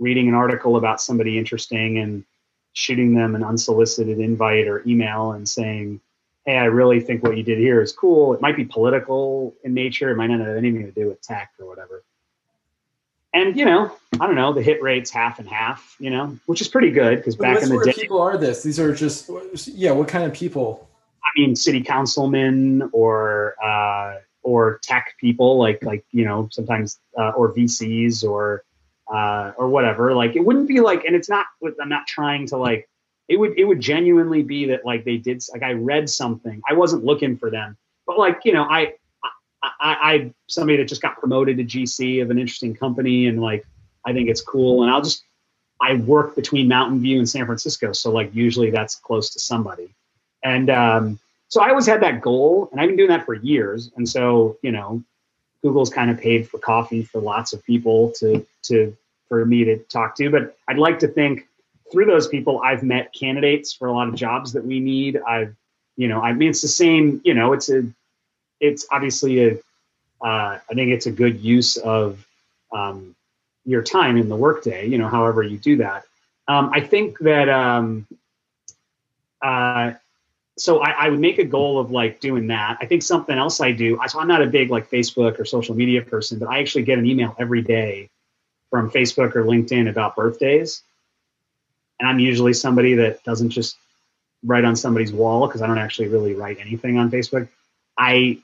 reading an article about somebody interesting and shooting them an unsolicited invite or email and saying, Hey, I really think what you did here is cool. It might be political in nature. It might not have anything to do with tech or whatever. And you know, I don't know, the hit rate's half and half, you know, which is pretty good because back in the day, people are this. These are just yeah. What kind of people? I mean, city councilmen or uh, or tech people, like like you know, sometimes uh, or VCs or uh, or whatever. Like it wouldn't be like, and it's not. I'm not trying to like. It would it would genuinely be that like they did like I read something. I wasn't looking for them, but like you know I I, I somebody that just got promoted to GC of an interesting company and like I think it's cool and I'll just I work between Mountain View and San Francisco, so like usually that's close to somebody, and um, so I always had that goal, and I've been doing that for years, and so you know Google's kind of paid for coffee for lots of people to to for me to talk to. But I'd like to think through those people, I've met candidates for a lot of jobs that we need. I've, you know, I mean, it's the same. You know, it's a, it's obviously a. Uh, I think it's a good use of um, your time in the workday. You know, however you do that. Um, I think that. Um, uh, so I, I, would make a goal of like doing that. I think something else I do. I, so I'm not a big like Facebook or social media person, but I actually get an email every day from Facebook or LinkedIn about birthdays. And I'm usually somebody that doesn't just write on somebody's wall because I don't actually really write anything on Facebook. I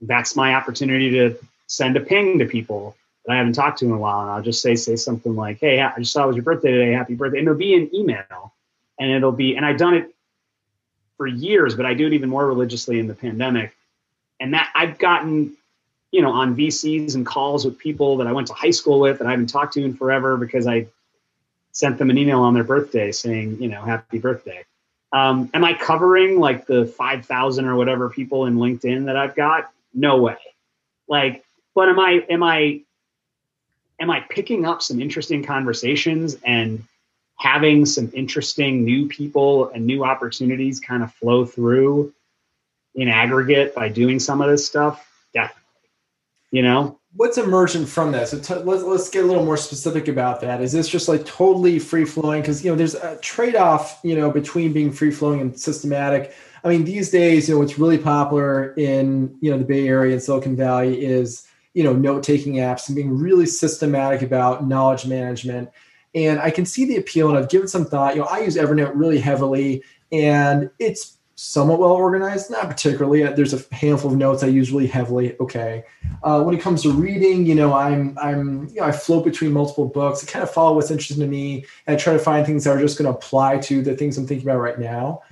that's my opportunity to send a ping to people that I haven't talked to in a while, and I'll just say say something like, "Hey, I just saw it was your birthday today. Happy birthday!" And it'll be an email, and it'll be, and I've done it for years, but I do it even more religiously in the pandemic. And that I've gotten you know, on VCs and calls with people that I went to high school with that I haven't talked to in forever because I sent them an email on their birthday saying, you know, happy birthday. Um, am I covering like the 5,000 or whatever people in LinkedIn that I've got? No way. Like, but am I, am I, am I picking up some interesting conversations and having some interesting new people and new opportunities kind of flow through in aggregate by doing some of this stuff? Definitely you know? What's emergent from that? So t- let's, let's get a little more specific about that. Is this just like totally free flowing? Because you know there's a trade-off you know between being free flowing and systematic. I mean these days you know what's really popular in you know the bay area and silicon valley is you know note-taking apps and being really systematic about knowledge management and i can see the appeal and i've given some thought you know i use evernote really heavily and it's somewhat well organized, not particularly. Uh, there's a handful of notes I use really heavily. Okay. Uh, when it comes to reading, you know, I'm I'm you know I float between multiple books. I kind of follow what's interesting to me, and I try to find things that are just going to apply to the things I'm thinking about right now.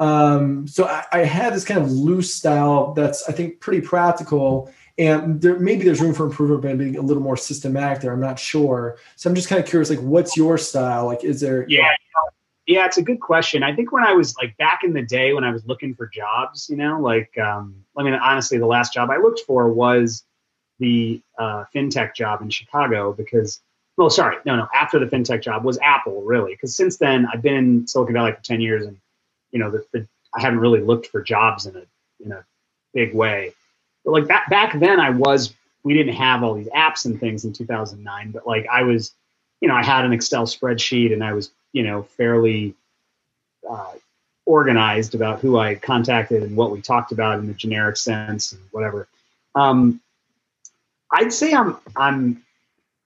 Um, so I, I have this kind of loose style that's I think pretty practical. And there, maybe there's room for improvement, but being a little more systematic there. I'm not sure. So I'm just kind of curious, like, what's your style? Like, is there? Yeah, yeah, it's a good question. I think when I was like back in the day when I was looking for jobs, you know, like um, I mean, honestly, the last job I looked for was the uh, fintech job in Chicago because, well, sorry, no, no, after the fintech job was Apple, really, because since then I've been in Silicon Valley for ten years, and you know, the, the, I haven't really looked for jobs in a in a big way. But like back back then, I was we didn't have all these apps and things in 2009, but like I was, you know, I had an Excel spreadsheet and I was you know, fairly uh, organized about who I contacted and what we talked about in the generic sense and whatever. Um, I'd say I'm I'm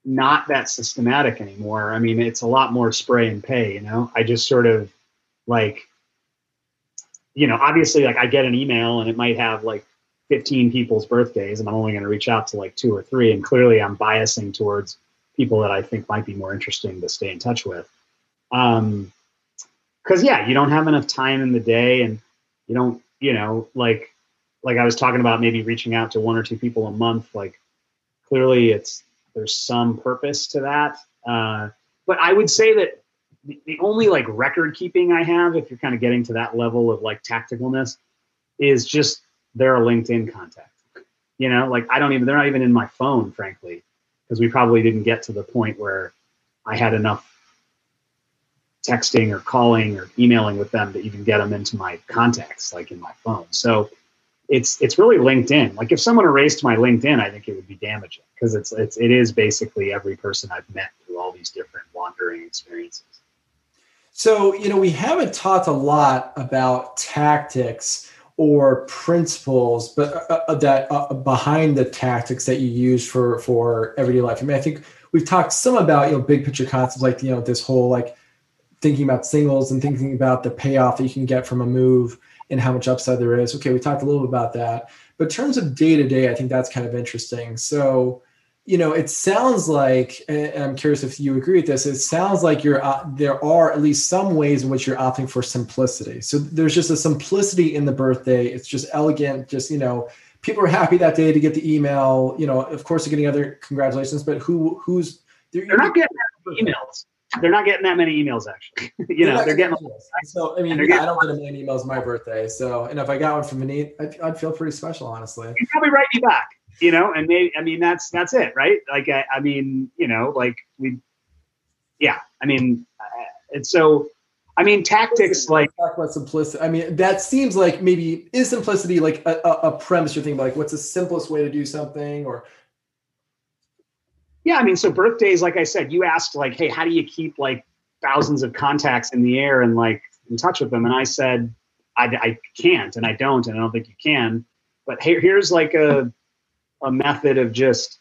not that systematic anymore. I mean, it's a lot more spray and pay. You know, I just sort of like, you know, obviously, like I get an email and it might have like 15 people's birthdays, and I'm only going to reach out to like two or three. And clearly, I'm biasing towards people that I think might be more interesting to stay in touch with. Um, because yeah, you don't have enough time in the day, and you don't, you know, like like I was talking about maybe reaching out to one or two people a month. Like clearly, it's there's some purpose to that. Uh, but I would say that the, the only like record keeping I have, if you're kind of getting to that level of like tacticalness, is just their LinkedIn contact. You know, like I don't even they're not even in my phone, frankly, because we probably didn't get to the point where I had enough texting or calling or emailing with them to even get them into my contacts, like in my phone. So it's it's really LinkedIn. Like if someone erased my LinkedIn, I think it would be damaging because it's it's it is basically every person I've met through all these different wandering experiences. So you know we haven't talked a lot about tactics or principles, but uh, uh that uh, behind the tactics that you use for for everyday life. I mean, I think we've talked some about you know big picture concepts like you know this whole like thinking about singles and thinking about the payoff that you can get from a move and how much upside there is. Okay, we talked a little bit about that. But in terms of day to day, I think that's kind of interesting. So, you know, it sounds like, and I'm curious if you agree with this. It sounds like you're uh, there are at least some ways in which you're opting for simplicity. So there's just a simplicity in the birthday. It's just elegant. Just you know, people are happy that day to get the email. You know, of course, they're getting other congratulations, but who who's they're, they're not getting emails they're not getting that many emails actually. you know, they're, getting. So I mean, yeah, I don't get a million emails my birthday. So, and if I got one from Vinny, I'd, I'd feel pretty special, honestly. You'd probably write me back. You know, and maybe I mean that's that's it, right? Like I, I mean, you know, like we, yeah. I mean, uh, and so I mean, tactics like talk about simplicity. I mean, that seems like maybe is simplicity like a, a, a premise you're thinking about, like what's the simplest way to do something, or yeah, I mean, so birthdays, like I said, you asked like, hey, how do you keep like thousands of contacts in the air and like in touch with them? And I said, I, I can't, and I don't, and I don't think you can. But here, here's like a a method of just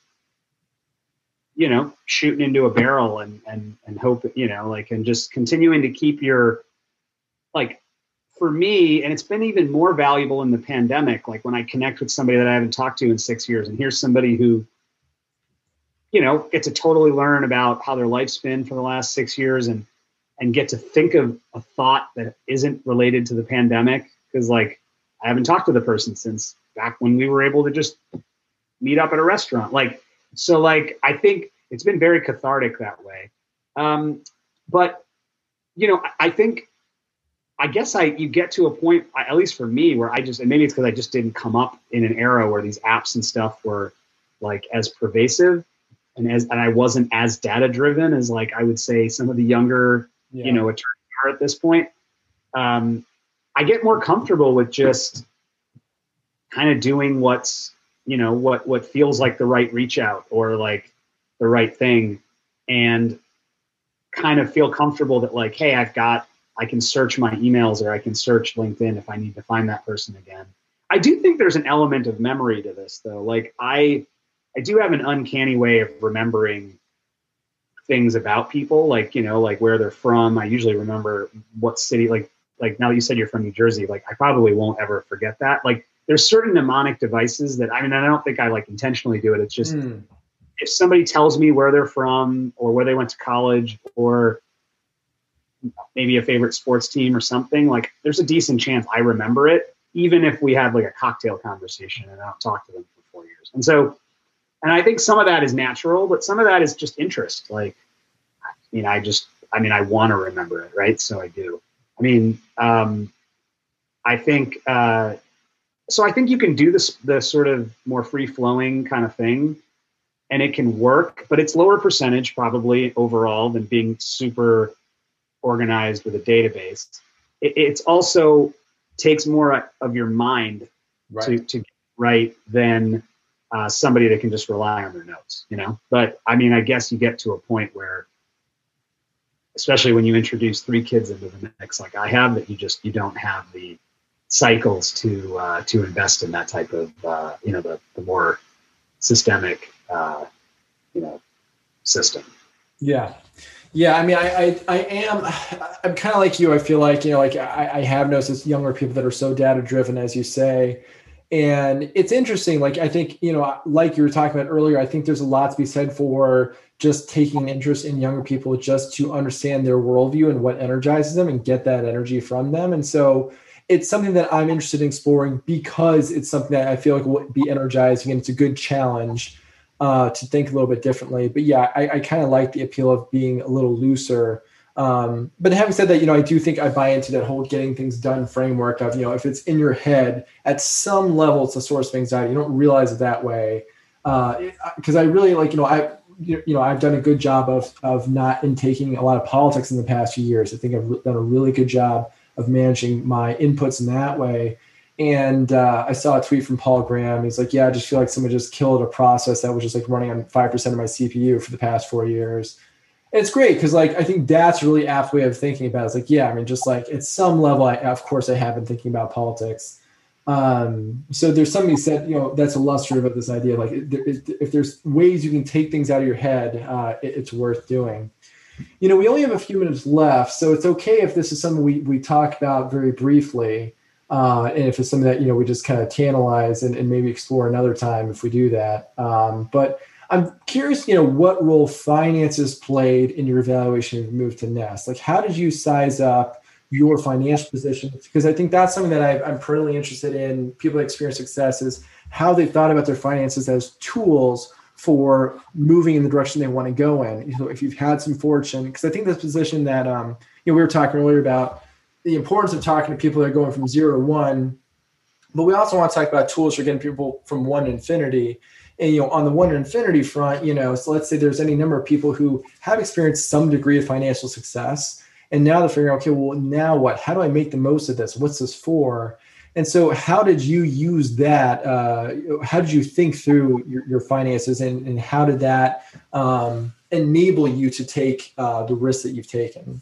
you know shooting into a barrel and and and hope you know like and just continuing to keep your like for me and it's been even more valuable in the pandemic like when i connect with somebody that i haven't talked to in six years and here's somebody who you know, get to totally learn about how their life's been for the last six years and and get to think of a thought that isn't related to the pandemic. Because like I haven't talked to the person since back when we were able to just meet up at a restaurant. Like so like I think it's been very cathartic that way. Um, but you know, I think I guess I you get to a point, at least for me, where I just and maybe it's because I just didn't come up in an era where these apps and stuff were like as pervasive and as and I wasn't as data driven as like I would say some of the younger yeah. you know attorneys are at this point. Um, I get more comfortable with just kind of doing what's you know what what feels like the right reach out or like the right thing and kind of feel comfortable that like hey i've got i can search my emails or i can search linkedin if i need to find that person again i do think there's an element of memory to this though like i I do have an uncanny way of remembering things about people, like you know, like where they're from. I usually remember what city. Like like now that you said you're from New Jersey, like I probably won't ever forget that. Like there's certain mnemonic devices that I mean I don't think I like intentionally do it. It's just mm. if somebody tells me where they're from or where they went to college or maybe a favorite sports team or something, like there's a decent chance I remember it, even if we have like a cocktail conversation and I don't talk to them for four years. And so and I think some of that is natural, but some of that is just interest. Like, I mean, I just, I mean, I want to remember it, right? So I do. I mean, um, I think, uh, so I think you can do this, the sort of more free flowing kind of thing, and it can work, but it's lower percentage probably overall than being super organized with a database. It, it's also takes more of your mind right. to, to right than uh, somebody that can just rely on their notes, you know. But I mean, I guess you get to a point where, especially when you introduce three kids into the mix, like I have, that you just you don't have the cycles to uh, to invest in that type of uh, you know the the more systemic uh, you know system. Yeah. Yeah, I mean, I, I, I am, I'm kind of like you. I feel like, you know, like I, I have noticed younger people that are so data driven, as you say, and it's interesting. Like, I think, you know, like you were talking about earlier, I think there's a lot to be said for just taking interest in younger people just to understand their worldview and what energizes them and get that energy from them. And so it's something that I'm interested in exploring because it's something that I feel like will be energizing and it's a good challenge uh, to think a little bit differently. But yeah, I, I kind of like the appeal of being a little looser um, but having said that, you know, I do think I buy into that whole getting things done framework of, you know, if it's in your head at some level, it's a source of anxiety. You don't realize it that way. Because uh, I really like, you know, I, you know, I've done a good job of, of not intaking a lot of politics in the past few years. I think I've done a really good job of managing my inputs in that way. And uh, I saw a tweet from Paul Graham. He's like, "Yeah, I just feel like someone just killed a process that was just like running on five percent of my CPU for the past four years." And it's great because like I think that's a really apt way of thinking about it. It's like, yeah, I mean, just like at some level, I of course I have been thinking about politics. Um, so there's somebody said, you know, that's illustrative of this idea. Like, if there's ways you can take things out of your head, uh, it's worth doing you know, we only have a few minutes left, so it's okay if this is something we, we talk about very briefly. Uh, and if it's something that, you know, we just kind of tantalize and, and maybe explore another time if we do that. Um, but I'm curious, you know, what role finances played in your evaluation of move to Nest? Like, how did you size up your financial position? Because I think that's something that I, am pretty interested in. People that experience success is how they thought about their finances as tools for moving in the direction they want to go in. You know, if you've had some fortune, because I think this position that um, you know we were talking earlier about the importance of talking to people that are going from zero to one, but we also want to talk about tools for getting people from one to infinity. And you know, on the one to infinity front, you know, so let's say there's any number of people who have experienced some degree of financial success, and now they're figuring, okay, well, now what? How do I make the most of this? What's this for? And so, how did you use that? Uh, how did you think through your, your finances, and, and, how did that um, enable you to take uh, the risks that you've taken?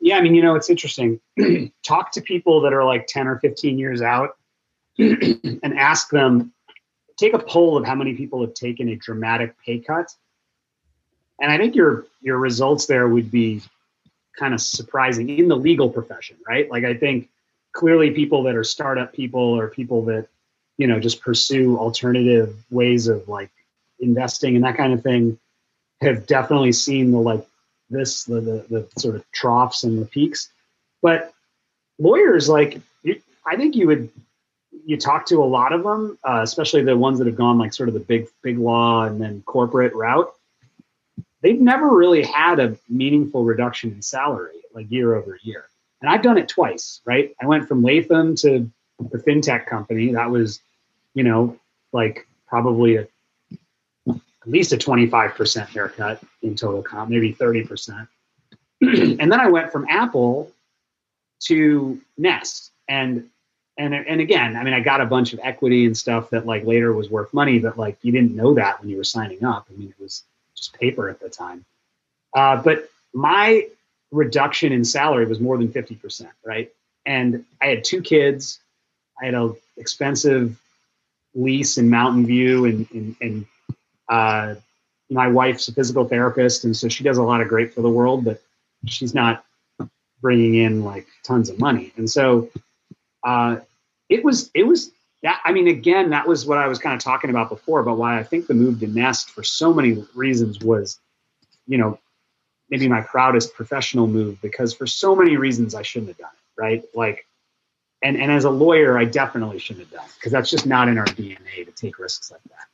Yeah, I mean, you know, it's interesting. Talk to people that are like 10 or 15 years out and ask them, take a poll of how many people have taken a dramatic pay cut. And I think your your results there would be kind of surprising in the legal profession, right? Like I think clearly people that are startup people or people that you know just pursue alternative ways of like investing and that kind of thing have definitely seen the like this the the, the sort of troughs and the peaks. But lawyers like i think you would you talk to a lot of them uh, especially the ones that have gone like sort of the big big law and then corporate route. They've never really had a meaningful reduction in salary like year over year and I've done it twice, right? I went from Latham to the fintech company. That was, you know, like probably a, at least a 25% haircut in total comp, maybe 30%. and then I went from Apple to Nest. And and and again, I mean, I got a bunch of equity and stuff that like later was worth money, but like you didn't know that when you were signing up. I mean, it was just paper at the time. Uh, but my reduction in salary was more than 50%, right? And I had two kids. I had an expensive lease in Mountain View, and, and, and uh, my wife's a physical therapist, and so she does a lot of great for the world, but she's not bringing in like tons of money. And so uh, it was it was that. I mean, again, that was what I was kind of talking about before but why I think the move to Nest for so many reasons was, you know, maybe my proudest professional move because for so many reasons I shouldn't have done it, right? Like, and, and as a lawyer, I definitely shouldn't have done it because that's just not in our DNA to take risks like that.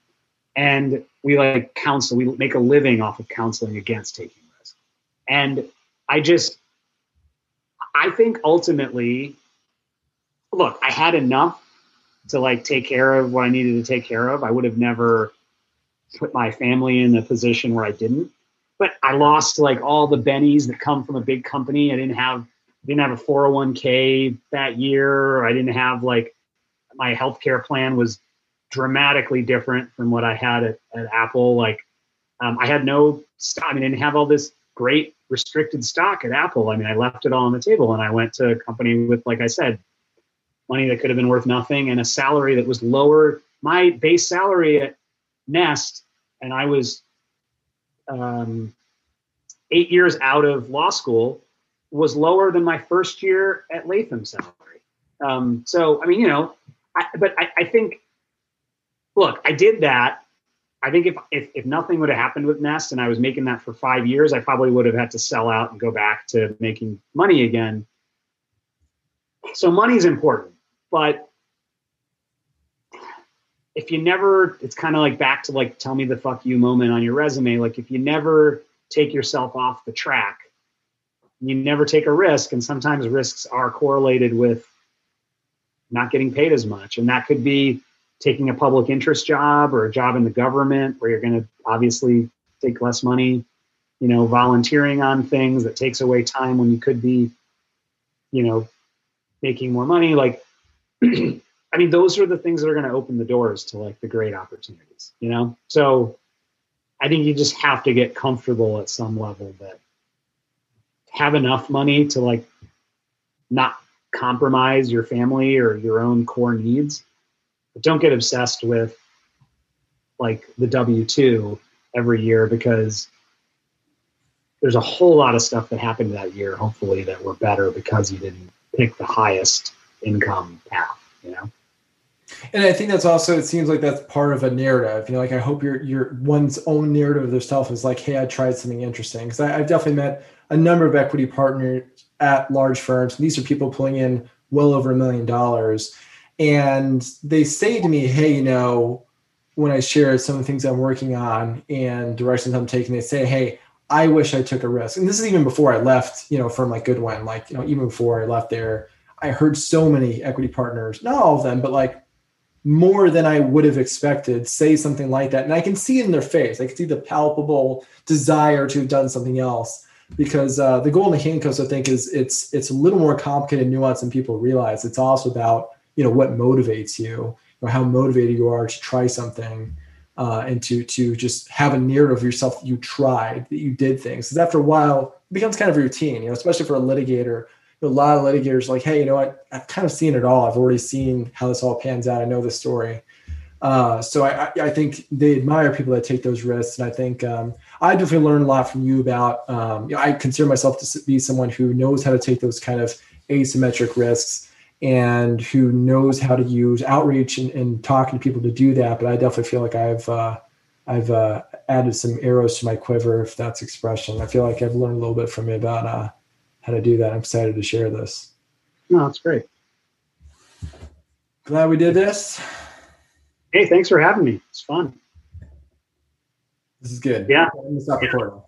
And we like counsel, we make a living off of counseling against taking risks. And I just, I think ultimately, look, I had enough to like take care of what I needed to take care of. I would have never put my family in a position where I didn't but I lost like all the bennies that come from a big company. I didn't have didn't have a 401k that year. I didn't have like my healthcare plan was dramatically different from what I had at, at Apple. Like um, I had no stock. I mean, I didn't have all this great restricted stock at Apple. I mean, I left it all on the table and I went to a company with, like I said, money that could have been worth nothing and a salary that was lower. My base salary at Nest, and I was um, eight years out of law school was lower than my first year at Latham salary. Um, so, I mean, you know, I, but I, I, think, look, I did that. I think if, if, if nothing would have happened with Nest and I was making that for five years, I probably would have had to sell out and go back to making money again. So money is important, but if you never, it's kind of like back to like tell me the fuck you moment on your resume. Like if you never take yourself off the track, you never take a risk, and sometimes risks are correlated with not getting paid as much, and that could be taking a public interest job or a job in the government where you're going to obviously take less money you know volunteering on things that takes away time when you could be you know making more money like I mean, those are the things that are going to open the doors to like the great opportunities, you know? So I think you just have to get comfortable at some level that have enough money to like not compromise your family or your own core needs. But don't get obsessed with like the W 2 every year because there's a whole lot of stuff that happened that year, hopefully, that were better because you didn't pick the highest income path, you know? And I think that's also it seems like that's part of a narrative. You know, like I hope your your one's own narrative of themselves is like, hey, I tried something interesting. Because I've definitely met a number of equity partners at large firms. These are people pulling in well over a million dollars. And they say to me, hey, you know, when I share some of the things I'm working on and directions I'm taking, they say, hey, I wish I took a risk. And this is even before I left, you know, from like Goodwin, like, you know, even before I left there, I heard so many equity partners, not all of them, but like more than I would have expected say something like that. And I can see it in their face. I can see the palpable desire to have done something else because uh, the golden handcuffs, I think, is it's it's a little more complicated and nuanced than people realize. It's also about you know what motivates you or how motivated you are to try something uh, and to to just have a narrative of yourself that you tried, that you did things. Because after a while, it becomes kind of routine. You know, especially for a litigator a lot of litigators like, hey, you know what? I've kind of seen it all. I've already seen how this all pans out. I know the story. Uh, so I, I, think they admire people that take those risks, and I think um, I definitely learned a lot from you about. Um, you know, I consider myself to be someone who knows how to take those kind of asymmetric risks and who knows how to use outreach and, and talking to people to do that. But I definitely feel like I've uh, I've uh, added some arrows to my quiver, if that's expression. I feel like I've learned a little bit from you about uh, how to do that. I'm excited to share this. No, that's great. Glad we did this. Hey, thanks for having me. It's fun. This is good. Yeah. Stop recording.